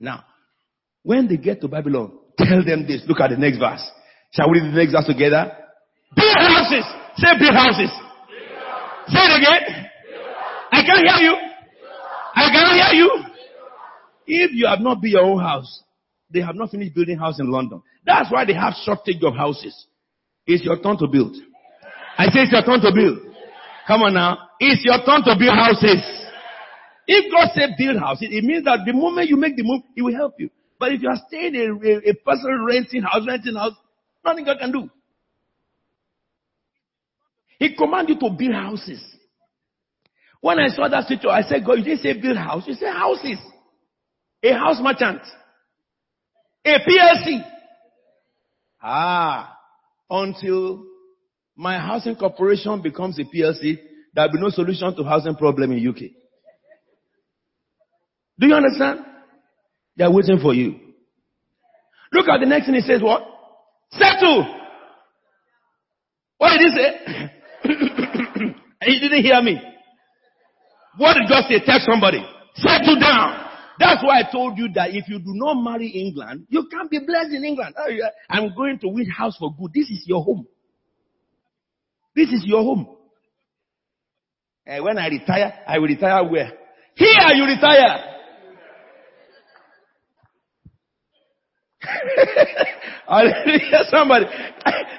Now, when they get to Babylon, tell them this. Look at the next verse. Shall we read the next verse together? Build houses. Say build houses. Say it again. I can't hear you. I can't hear you. If you have not built your own house, they have not finished building house in London. That's why they have shortage of houses. It's your turn to build. I say it's your turn to build. Come on now. It's your turn to build houses. If God said build houses, it means that the moment you make the move, He will help you. But if you are staying a, a, a person renting house, renting house, nothing God can do. He commanded you to build houses. When I saw that situation, I said, God, you didn't say build house, you said houses. A house merchant. A PLC. Ah, until my housing corporation becomes a PLC, there will be no solution to housing problem in UK. Do you understand? They are waiting for you. Look at the next thing he says what? Settle. What did he say? he didn't hear me. What did God say? Tell somebody. Settle down. That's why I told you that if you do not marry England, you can't be blessed in England. Oh, yeah. I'm going to win house for good. This is your home. This is your home. And when I retire, I will retire where? Here you retire. Somebody.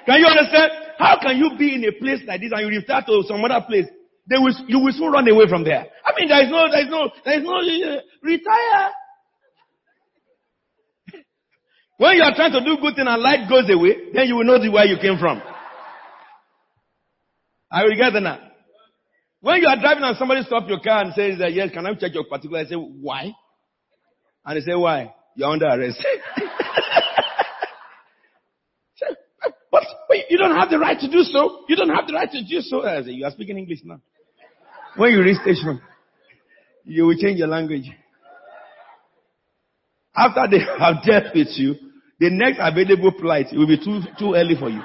Can you understand? How can you be in a place like this and you retire to some other place? They will, you will soon run away from there. I mean, there is no, there is no, there is no, uh, retire. when you are trying to do good thing and light goes away, then you will know where you came from. I will get now. When you are driving and somebody stop your car and says, yes, can I check your particular? I say, why? And they say, why? You're under arrest. but, but, you don't have the right to do so. You don't have the right to do so. I say, you are speaking English now. When you reach station, you will change your language. After they have dealt with you, the next available flight will be too, too early for you.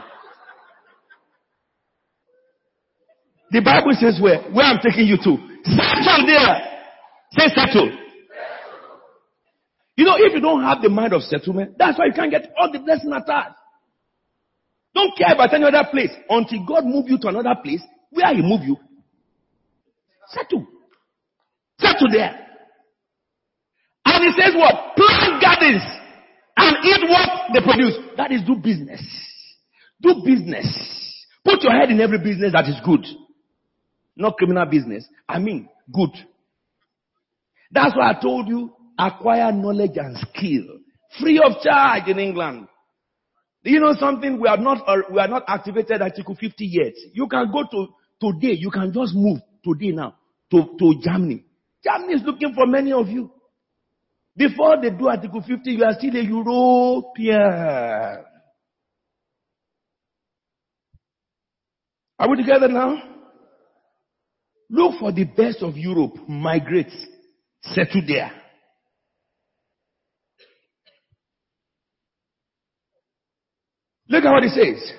The Bible says where? Where I'm taking you to. Settle there. Say settle. You know, if you don't have the mind of settlement, that's why you can't get all the blessing attached. Don't care about any other place until God move you to another place where He move you. Settle. Settle there. And He says what? Plant gardens and eat what they produce. That is do business. Do business. Put your head in every business that is good. Not criminal business. I mean, good. That's why I told you, acquire knowledge and skill. Free of charge in England. Do you know something? We are not, uh, we are not activated Article 50 yet. You can go to, today, you can just move today now to, to Germany. Germany is looking for many of you. Before they do Article 50, you are still a European. Are we together now? Look for the best of Europe. Migrate. Settle there. Look at what it says.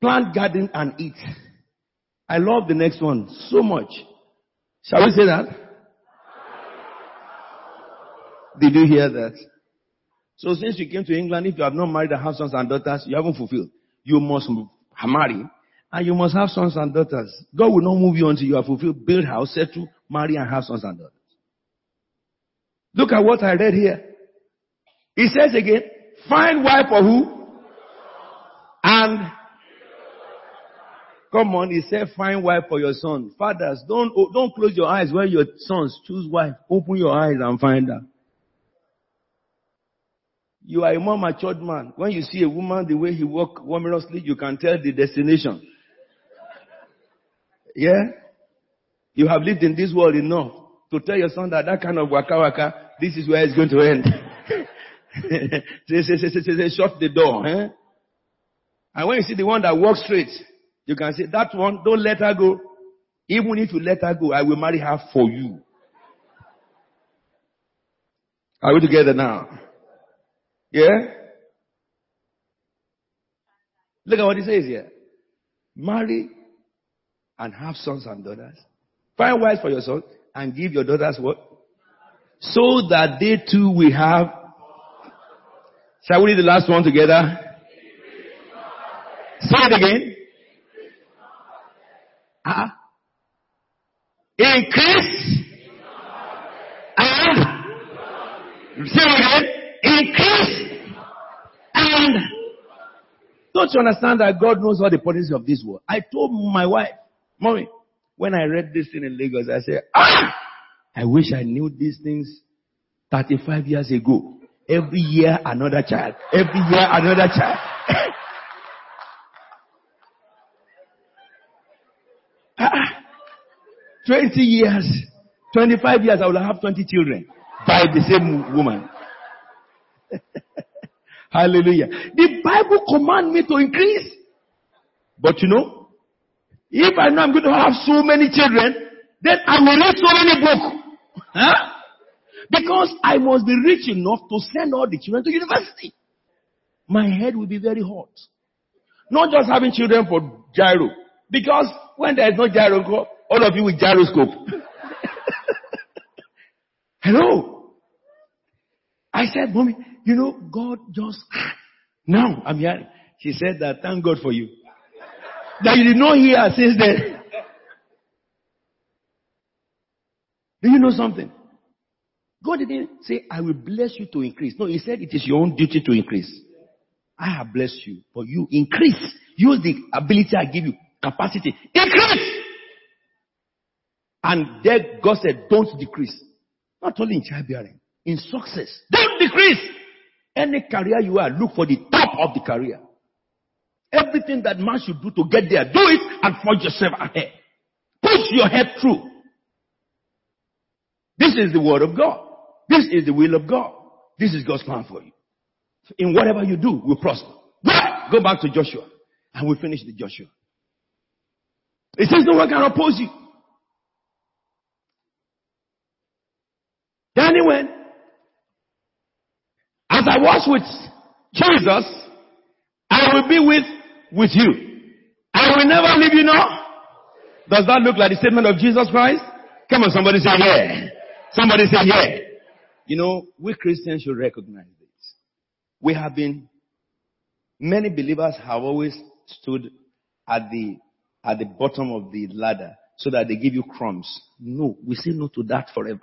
Plant garden and eat. I love the next one so much. Shall we say that? Did you hear that? So since you came to England, if you have not married and have sons and daughters, you haven't fulfilled. You must marry and you must have sons and daughters. God will not move you until you have fulfilled, build house, settle, marry and have sons and daughters. Look at what I read here. He says again, find wife for who? And come on, he said find wife for your son. Fathers, don't, don't close your eyes when your sons choose wife. Open your eyes and find her. You are a more matured man. When you see a woman, the way he walk glamorously, you can tell the destination. Yeah? You have lived in this world enough to tell your son that that kind of waka waka, this is where it's going to end. say, say, say, say, say, shut the door. Eh? And when you see the one that walks straight, you can say, that one, don't let her go. Even if you let her go, I will marry her for you. Are we together now? Yeah? Look at what he says here. Marry and have sons and daughters. Find wives for your son and give your daughters what? So that they too will have. Shall we read the last one together? Say it again. Uh-huh. Increase and say again. Increase and don't you understand that God knows all the policies of this world? I told my wife, mommy, when I read this thing in Lagos, I said, ah, I wish I knew these things 35 years ago. Every year another child. Every year another child. Ah, 20 years, 25 years, I will have 20 children by the same woman. Hallelujah. The Bible command me to increase. But you know, if I know I'm going to have so many children, then I will read so many books. Huh? Because I must be rich enough to send all the children to university. My head will be very hot. Not just having children for giro. Because when there is no giro, all of you with gyroscope. Hello. I said, mommy, you know, God just, now I'm hearing. She said that, thank God for you. That you did not hear since then. Do you know something? God didn't say, I will bless you to increase. No, He said it is your own duty to increase. I have blessed you, but you increase. Use the ability I give you, capacity. Increase! And there God said, don't decrease. Not only in childbearing, in success. Don't decrease! Any career you are, look for the top of the career. Everything that man should do to get there, do it and forge yourself ahead. Push your head through. This is the word of God. This is the will of God. This is God's plan for you. In whatever you do, we prosper. Right. Go back to Joshua. And we finish the Joshua. It says no one can oppose you. Went. As I was with Jesus, I will be with, with you. I will never leave you now. Does that look like the statement of Jesus Christ? Come on, somebody say yeah. Somebody say yeah. You know, we Christians should recognize this. We have been, many believers have always stood at the, at the bottom of the ladder so that they give you crumbs. No, we say no to that forever.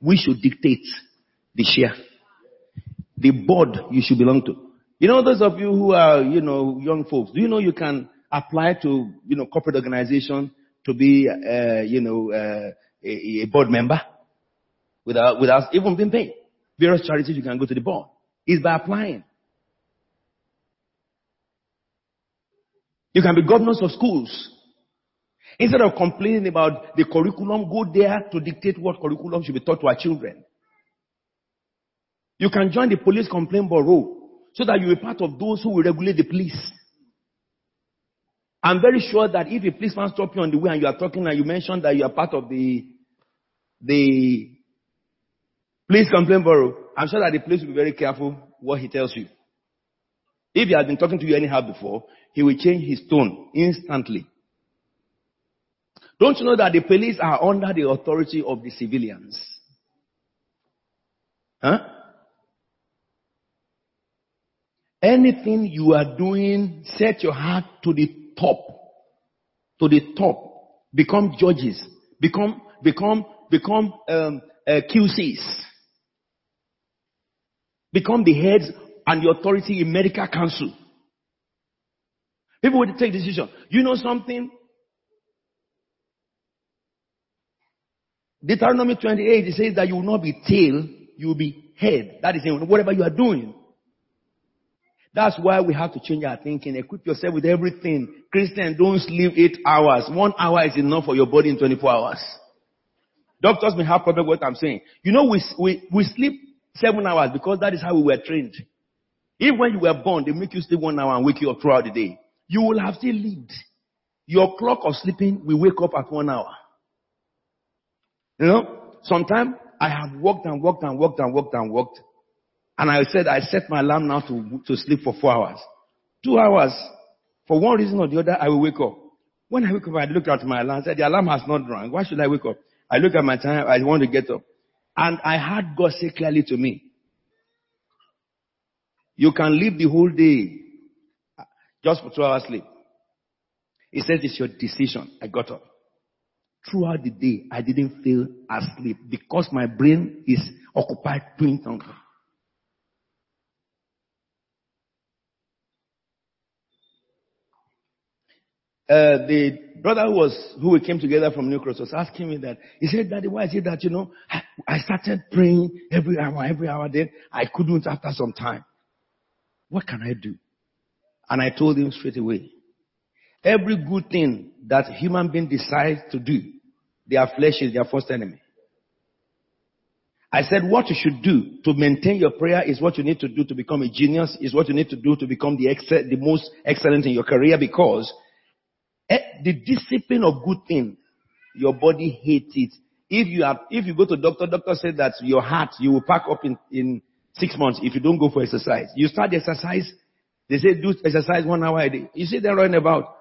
We should dictate the share. The board you should belong to. You know, those of you who are, you know, young folks, do you know you can apply to, you know, corporate organization to be, uh, you know, uh, a, a, board member without, without even being paid? Various charities you can go to the board. Is by applying. You can be governors of schools. Instead of complaining about the curriculum, go there to dictate what curriculum should be taught to our children. You can join the police complaint bureau so that you are part of those who will regulate the police. I'm very sure that if a policeman stops you on the way and you are talking and you mention that you are part of the, the police complaint bureau, I'm sure that the police will be very careful what he tells you. If he has been talking to you anyhow before, he will change his tone instantly. Don't you know that the police are under the authority of the civilians? Huh? Anything you are doing, set your heart to the top. To the top. Become judges. Become, become, become um, uh, QCs. Become the heads and the authority in medical council. People will take decision. You know something? Deuteronomy 28, it says that you will not be tail, you will be head. That is in whatever you are doing. That's why we have to change our thinking. Equip yourself with everything. Christian, don't sleep eight hours. One hour is enough for your body in 24 hours. Doctors may have problem with what I'm saying. You know, we, we, we sleep seven hours because that is how we were trained. If when you were born, they make you sleep one hour and wake you up throughout the day, you will have still lived. Your clock of sleeping will wake up at one hour. You know, sometimes I have worked and worked and worked and worked and worked. And I said, I set my alarm now to, to sleep for four hours. Two hours, for one reason or the other, I will wake up. When I wake up, I look at my alarm, I said, the alarm has not rung. Why should I wake up? I look at my time, I want to get up. And I heard God say clearly to me, you can live the whole day just for two hours sleep. He says it's your decision. I got up. Throughout the day, I didn't feel asleep because my brain is occupied doing something. Uh, the brother who was who we came together from New Cross was asking me that. He said, Daddy, why is it that you know I started praying every hour, every hour, then I couldn't after some time. What can I do? And I told him straight away. Every good thing that human being decides to do, their flesh is their first enemy. I said what you should do to maintain your prayer is what you need to do to become a genius, is what you need to do to become the, excel, the most excellent in your career because Eh, the discipline of good thing, your body hates it. If you have, if you go to doctor, doctor said that your heart, you will pack up in, in six months if you don't go for exercise. You start the exercise, they say do exercise one hour a day. You see them running about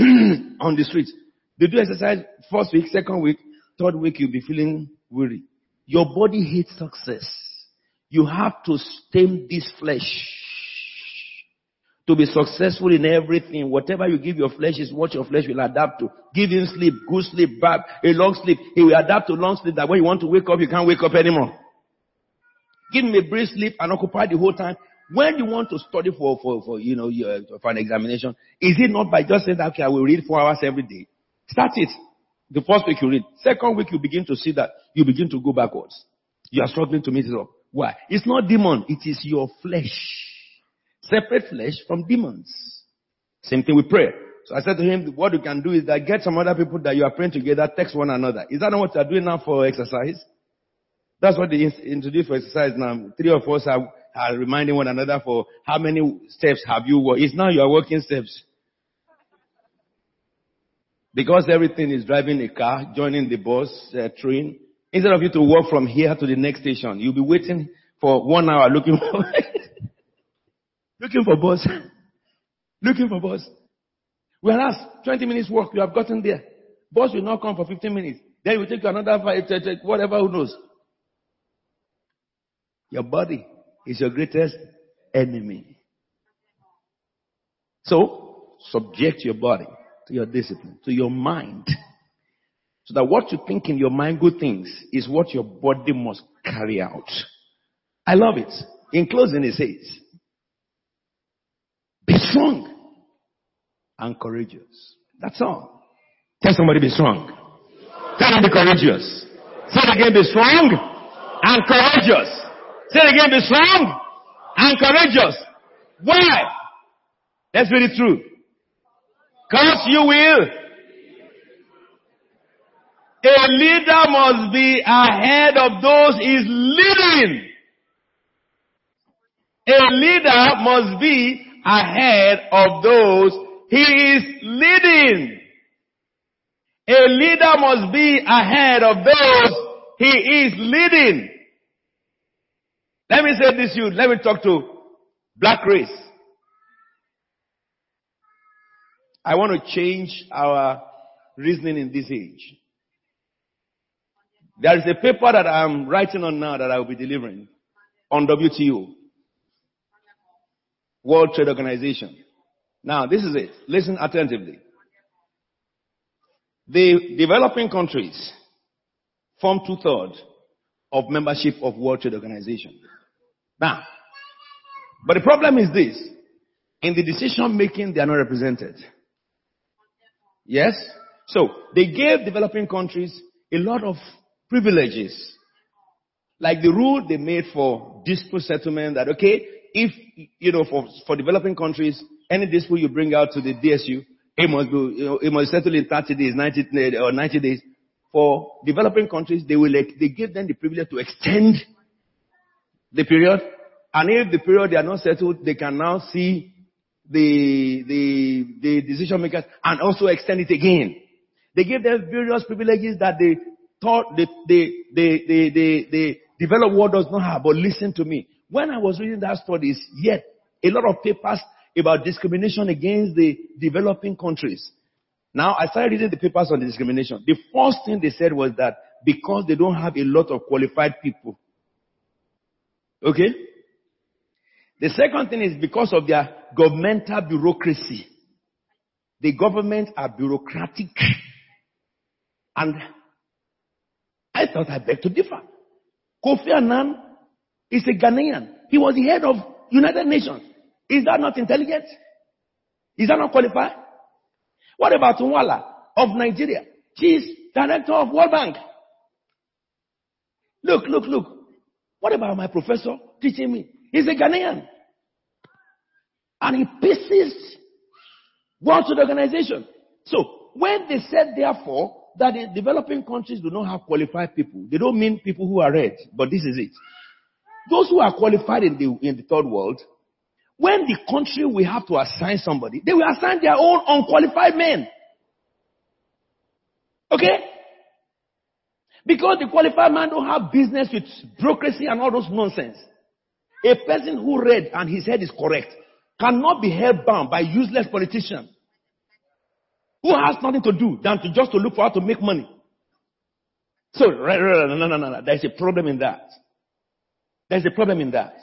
on the streets. They do exercise first week, second week, third week you'll be feeling weary. Your body hates success. You have to stem this flesh to be successful in everything. Whatever you give your flesh is what your flesh will adapt to. Give him sleep, good sleep, bad, a long sleep. He will adapt to long sleep that when you want to wake up, you can't wake up anymore. Give him a brief sleep and occupy the whole time. When you want to study for, for, for you know, your, for an examination, is it not by just saying that, okay, I will read four hours every day? Start it. The first week you read. Second week you begin to see that you begin to go backwards. You are struggling to meet it up. Why? It's not demon. It is your flesh. Separate flesh from demons. Same thing with prayer. So I said to him, what you can do is that get some other people that you are praying together, text one another. Is that not what you are doing now for exercise? That's what they introduced for exercise now. Three of us are, are reminding one another for how many steps have you walked. It's now you are walking steps. Because everything is driving a car, joining the bus, uh, train. Instead of you to walk from here to the next station, you'll be waiting for one hour looking for Looking for bus. Looking for bus. Whereas 20 minutes walk, you have gotten there. Bus will not come for 15 minutes. Then will take you another five, whatever, who knows. Your body is your greatest enemy. So, subject your body to your discipline, to your mind. So that what you think in your mind, good things, is what your body must carry out. I love it. In closing, it says, be strong and courageous. That's all. Tell somebody be strong. Tell them be courageous. Say again, be strong and courageous. Say it again, be strong and courageous. Why? Let's read it through. Cause you will. A leader must be ahead of those he's leading. A leader must be ahead of those he is leading. A leader must be ahead of those he is leading. Let me say this you, let me talk to black race. I want to change our reasoning in this age. There is a paper that I'm writing on now that I will be delivering on WTO. World Trade Organization. Now, this is it. Listen attentively. The developing countries form two thirds of membership of World Trade Organization. Now, but the problem is this. In the decision making, they are not represented. Yes? So, they gave developing countries a lot of privileges. Like the rule they made for dispute settlement that, okay, if, you know, for, for developing countries, any dispute you bring out to the DSU, it must be, you know, it must settle in 30 days, 90, eh, or 90 days. For developing countries, they will, they give them the privilege to extend the period. And if the period they are not settled, they can now see the, the, the decision makers and also extend it again. They give them various privileges that they thought the, the, the, the, the developed world does not have. But listen to me. When I was reading that studies, yet a lot of papers about discrimination against the developing countries. Now, I started reading the papers on the discrimination. The first thing they said was that because they don't have a lot of qualified people. Okay? The second thing is because of their governmental bureaucracy. The government are bureaucratic. And I thought I beg to differ. Kofi Annan is a Ghanaian. He was the head of United Nations. Is that not intelligent? Is that not qualified? What about Iweala of Nigeria? She's director of World Bank. Look, look, look. What about my professor teaching me? He's a Ghanaian. And he pieces World Trade Organization. So, when they said therefore that the developing countries do not have qualified people, they don't mean people who are red, but this is it. Those who are qualified in the, in the third world, when the country will have to assign somebody, they will assign their own unqualified men. Okay? Because the qualified man don't have business with bureaucracy and all those nonsense. A person who read and his head is correct cannot be held bound by useless politicians who has nothing to do than to just to look for how to make money. So, no, no, no, no, there's a problem in that. There's a problem in that.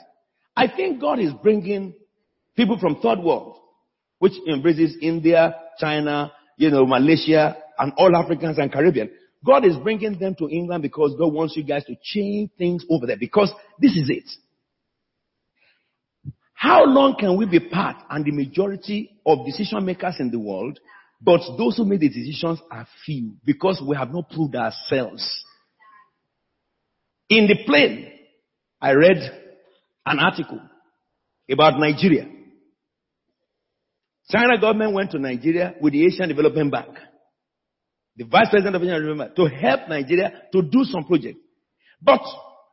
I think God is bringing people from third world, which embraces India, China, you know, Malaysia, and all Africans and Caribbean. God is bringing them to England because God wants you guys to change things over there because this is it. How long can we be part and the majority of decision makers in the world, but those who make the decisions are few because we have not proved ourselves? In the plane, I read an article about Nigeria. China government went to Nigeria with the Asian Development Bank, the vice president of Development Bank, to help Nigeria to do some project. But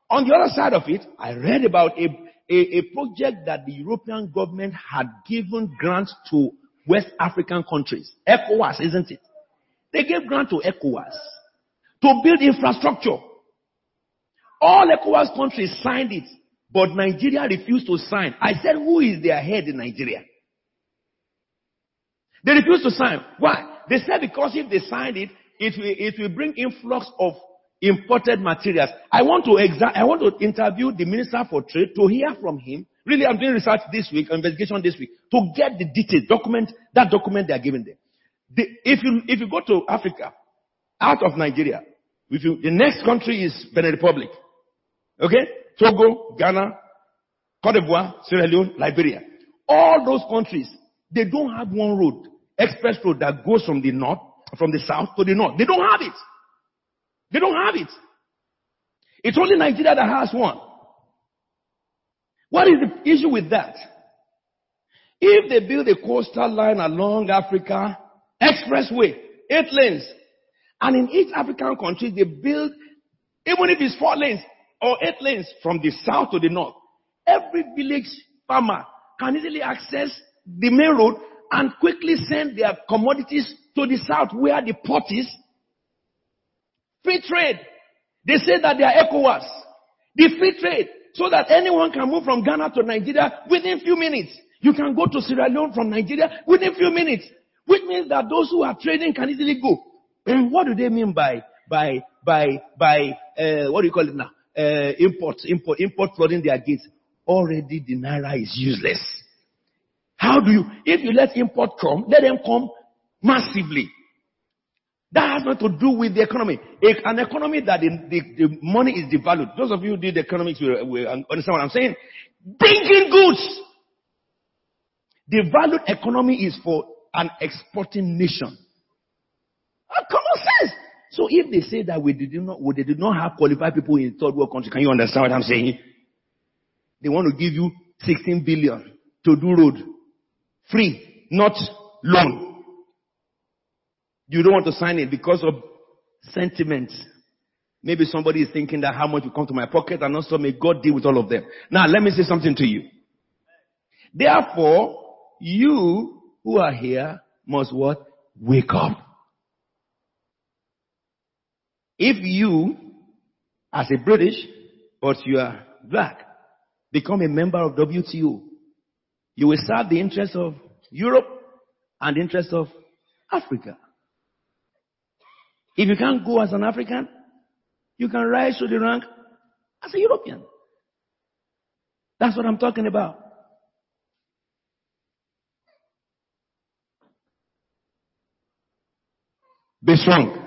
on the other side of it, I read about a a, a project that the European government had given grants to West African countries. ECOWAS, isn't it? They gave grant to ECOWAS to build infrastructure. All ECOWAS countries signed it, but Nigeria refused to sign. I said, who is their head in Nigeria? They refused to sign. Why? They said because if they signed it, it will, it will bring influx of imported materials. I want to exa- I want to interview the Minister for Trade to hear from him. Really, I'm doing research this week, investigation this week, to get the details, document, that document they are giving them. The, if you, if you go to Africa, out of Nigeria, if you, the next country is Benin Republic. Okay? Togo, Ghana, Cote d'Ivoire, Sierra Leone, Liberia. All those countries, they don't have one road, express road that goes from the north, from the south to the north. They don't have it. They don't have it. It's only Nigeria that has one. What is the issue with that? If they build a coastal line along Africa, expressway, eight lanes, and in each African country they build, even if it's four lanes or eight lanes from the south to the north, every village farmer can easily access the main road and quickly send their commodities to the south where the port is Free trade. They say that they are ECOWAS. The free trade. So that anyone can move from Ghana to Nigeria within few minutes. You can go to Sierra Leone from Nigeria within few minutes. Which means that those who are trading can easily go. And what do they mean by, by, by, by, uh, what do you call it now? Uh, import, import, import flooding their gates. Already the Naira is useless. How do you, if you let import come, let them come massively. That has nothing to do with the economy. An economy that the, the, the money is devalued. Those of you who did economics will, understand what I'm saying. Bringing goods. The economy is for an exporting nation. Oh, common sense. So if they say that we did not, we did not have qualified people in third world country, can you understand what I'm saying? They want to give you 16 billion to do road. Free, not loan. You don't want to sign it because of sentiments. Maybe somebody is thinking that how much will come to my pocket and also may God deal with all of them. Now let me say something to you. Therefore, you who are here must what? Wake up. If you, as a British, but you are black, become a member of WTO, you will serve the interests of Europe and the interests of Africa. If you can't go as an African, you can rise to the rank as a European. That's what I'm talking about. Be strong.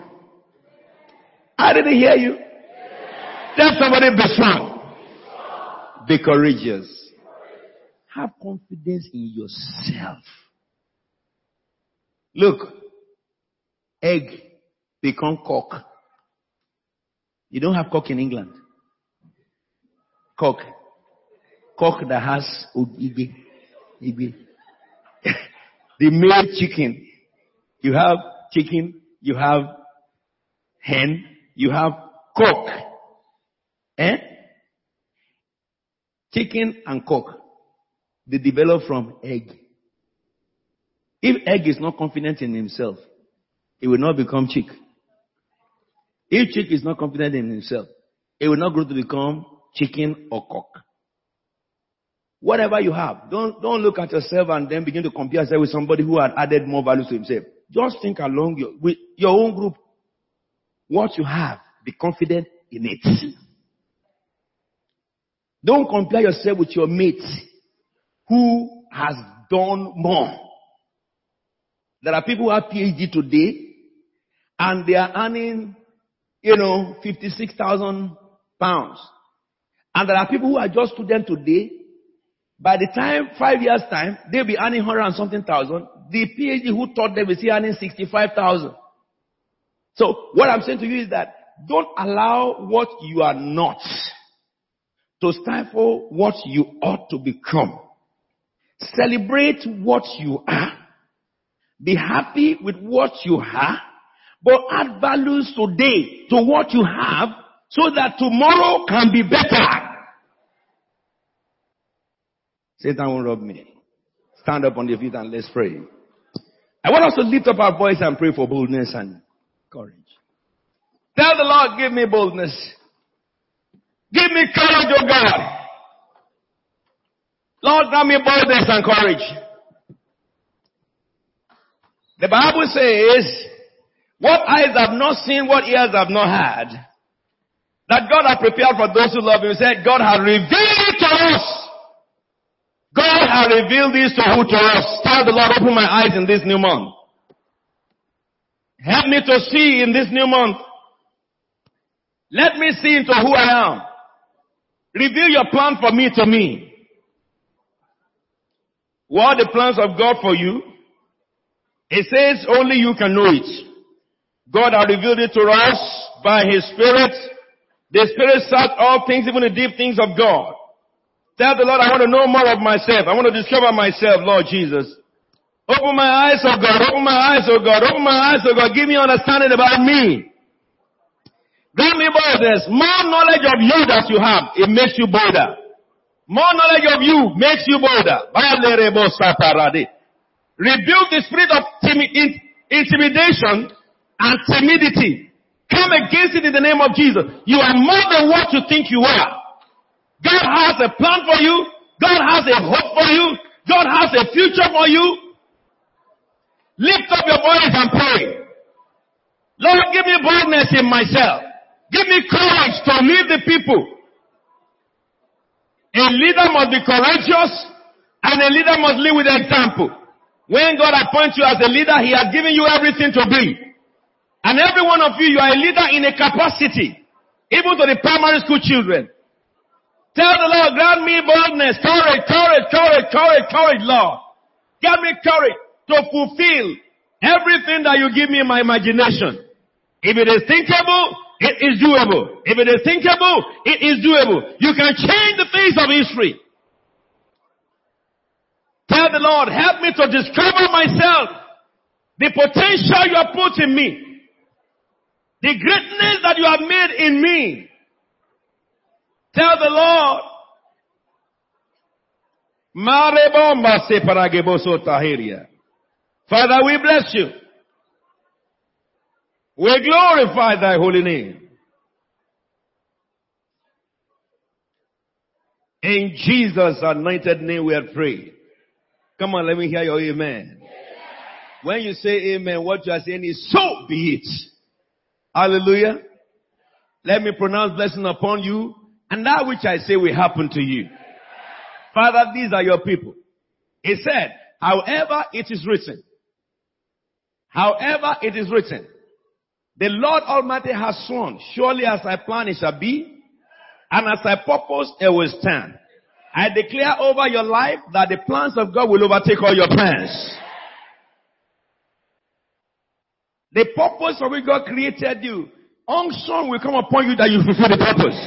I didn't hear you. Tell somebody be strong. Be courageous. Have confidence in yourself. Look, egg become cock. You don't have cock in England. Cock. Cock that has igbe. Igbe. the male chicken. You have chicken, you have hen, you have cock. Eh? Chicken and cock. They develop from egg. If egg is not confident in himself, it will not become chick. If chick is not confident in himself, it will not grow to become chicken or cock. Whatever you have, don't, don't look at yourself and then begin to compare yourself with somebody who had added more value to himself. Just think along your, with your own group what you have. Be confident in it. Don't compare yourself with your mate who has done more. There are people who have PhD today and they are earning, you know, 56,000 pounds. And there are people who are just students today. By the time, five years time, they'll be earning 100 and something thousand. The PhD who taught them is earning 65,000. So what I'm saying to you is that don't allow what you are not to stifle what you ought to become. Celebrate what you are. Be happy with what you have, but add values today to what you have so that tomorrow can be better. Satan won't rob me. Stand up on your feet and let's pray. I want us to lift up our voice and pray for boldness and Courage. Tell the Lord, give me boldness. Give me courage, oh God. Lord, grant me boldness and courage. The Bible says, what eyes have not seen, what ears have not heard, that God has prepared for those who love Him. He said, God has revealed it to us. God has revealed this to who to us. Tell the Lord, open my eyes in this new month. Help me to see in this new month. Let me see into who I am. Reveal your plan for me to me. What are the plans of God for you? It says only you can know it. God has revealed it to us by His Spirit. The Spirit search all things, even the deep things of God. Tell the Lord, I want to know more of myself. I want to discover myself, Lord Jesus. Open my eyes, oh God. Open my eyes, oh God. Open my eyes, oh God. Give me understanding about me. Grant me boldness. More knowledge of you that you have, it makes you bolder. More knowledge of you makes you bolder. Rebuke the spirit of intimidation and timidity. Come against it in the name of Jesus. You are more than what you think you are. God has a plan for you. God has a hope for you. God has a future for you. Lift up your voice and pray. Lord, give me boldness in myself. Give me courage to lead the people. A leader must be courageous and a leader must lead with example. When God appoints you as a leader, He has given you everything to be. And every one of you, you are a leader in a capacity. Even to the primary school children. Tell the Lord, grant me boldness, courage, courage, courage, courage, courage, Lord. Grant me courage to fulfill everything that you give me in my imagination. If it is thinkable, it is doable. If it is thinkable, it is doable. You can change the face of history. Tell the Lord, help me to discover myself, the potential you have put in me, the greatness that you have made in me. Tell the Lord, Father, we bless you. We glorify thy holy name. In Jesus' anointed name we are praying. Come on, let me hear your amen. When you say amen, what you are saying is so be it. Hallelujah. Let me pronounce blessing upon you and that which I say will happen to you. Father, these are your people. He said, however it is written, however it is written, the Lord Almighty has sworn, surely as I plan it shall be, and as I purpose it will stand. I declare over your life that the plans of God will overtake all your plans. The purpose for which God created you, unction will come upon you that you fulfill the purpose.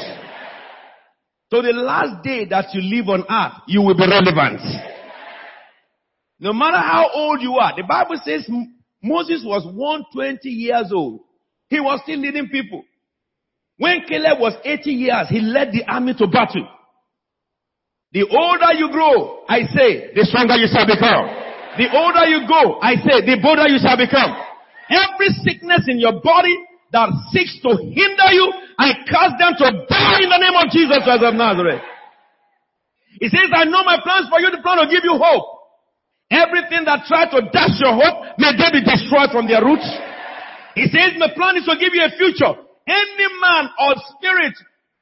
So the last day that you live on earth, you will be relevant. No matter how old you are, the Bible says Moses was 120 years old. He was still leading people. When Caleb was 80 years, he led the army to battle. The older you grow, I say, the stronger you shall become. The older you go, I say, the bolder you shall become. Every sickness in your body that seeks to hinder you, I cast them to die in the name of Jesus Christ of Nazareth. He says, I know my plans for you, the plan to give you hope. Everything that tried to dash your hope, may they be destroyed from their roots. He says, my plan is to give you a future. Any man or spirit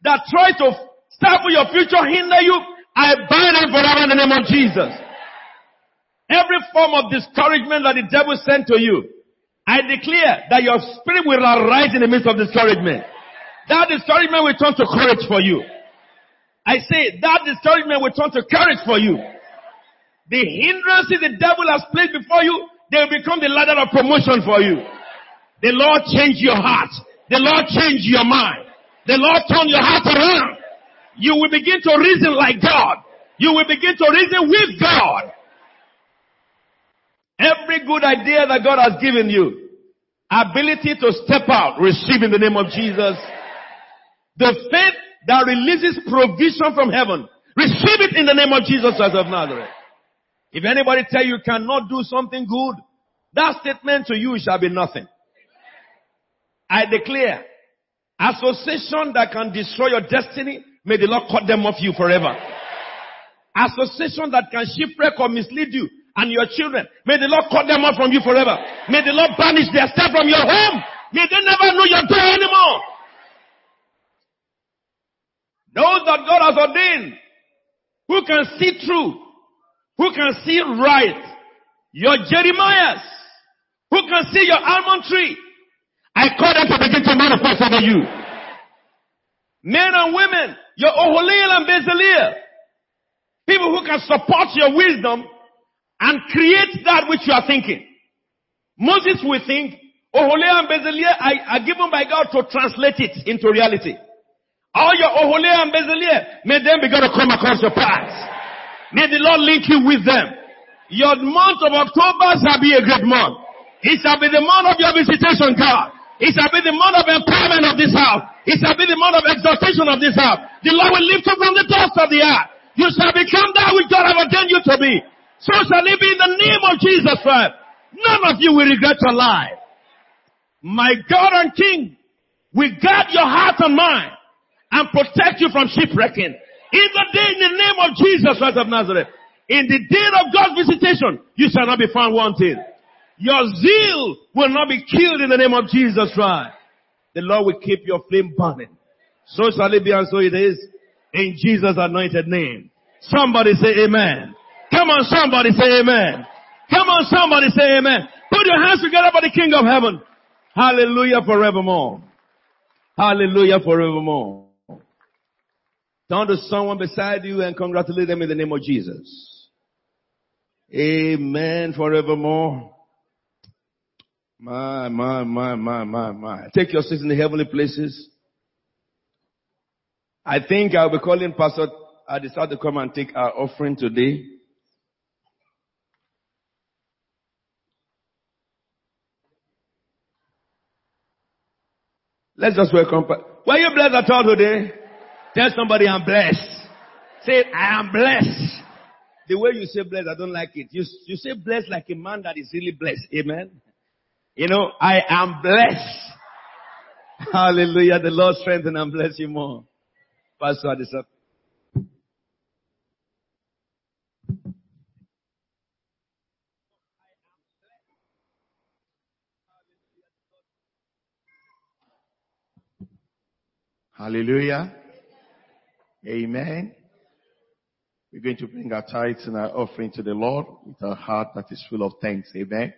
that tries to stifle your future, hinder you, I bind them forever in the name of Jesus. Every form of discouragement that the devil sent to you, I declare that your spirit will arise in the midst of discouragement. That discouragement will turn to courage for you. I say that discouragement will turn to courage for you. The hindrances the devil has placed before you, they will become the ladder of promotion for you. The Lord change your heart. The Lord change your mind. The Lord turn your heart around you will begin to reason like God. You will begin to reason with God. Every good idea that God has given you, ability to step out, receive in the name of Jesus. The faith that releases provision from heaven, receive it in the name of Jesus as of Nazareth. If anybody tell you cannot do something good, that statement to you shall be nothing. I declare, association that can destroy your destiny, May the Lord cut them off you forever. Association that can shipwreck or mislead you and your children. May the Lord cut them off from you forever. May the Lord banish their step from your home. May they never know your door anymore. Those that God has ordained, who can see true, who can see right, your Jeremiahs, who can see your almond tree, I call them to begin to manifest over you. Men and women, your Oholiel and Bezalel. People who can support your wisdom and create that which you are thinking. Moses will think, Oholiel and Bezalel are, given by God to translate it into reality. All your Oholiel and Bezalel, may them begin to come across your path. May the Lord link you with them. Your month of October shall be a great month. It shall be the month of your visitation, God. It shall be the month of empowerment of this house. It shall be the month of exaltation of this house. The Lord will lift you from the dust of the earth. You shall become that which God has ordained you to be. So shall it be in the name of Jesus Christ. None of you will regret your life. My God and King will guard your heart and mind and protect you from shipwrecking. In the day, in the name of Jesus Christ of Nazareth. In the day of God's visitation, you shall not be found wanting. Your zeal will not be killed in the name of Jesus Christ. The Lord will keep your flame burning. So shall it be and so it is. In Jesus anointed name. Somebody say amen. Come on, somebody say amen. Come on, somebody say amen. Put your hands together for the King of Heaven. Hallelujah forevermore. Hallelujah forevermore. Turn to someone beside you and congratulate them in the name of Jesus. Amen forevermore. My, my, my, my, my, my. Take your seats in the heavenly places. I think I'll be calling Pastor I decided to come and take our offering today. Let's just welcome. Were you blessed at all today? Tell somebody I'm blessed. Say, I am blessed. The way you say blessed, I don't like it. You, you say blessed like a man that is really blessed. Amen. You know, I am blessed. Hallelujah. The Lord strengthen and bless you more. Pastor Adisa. Hallelujah. Amen. We're going to bring our tithes and our offering to the Lord with a heart that is full of thanks. Amen.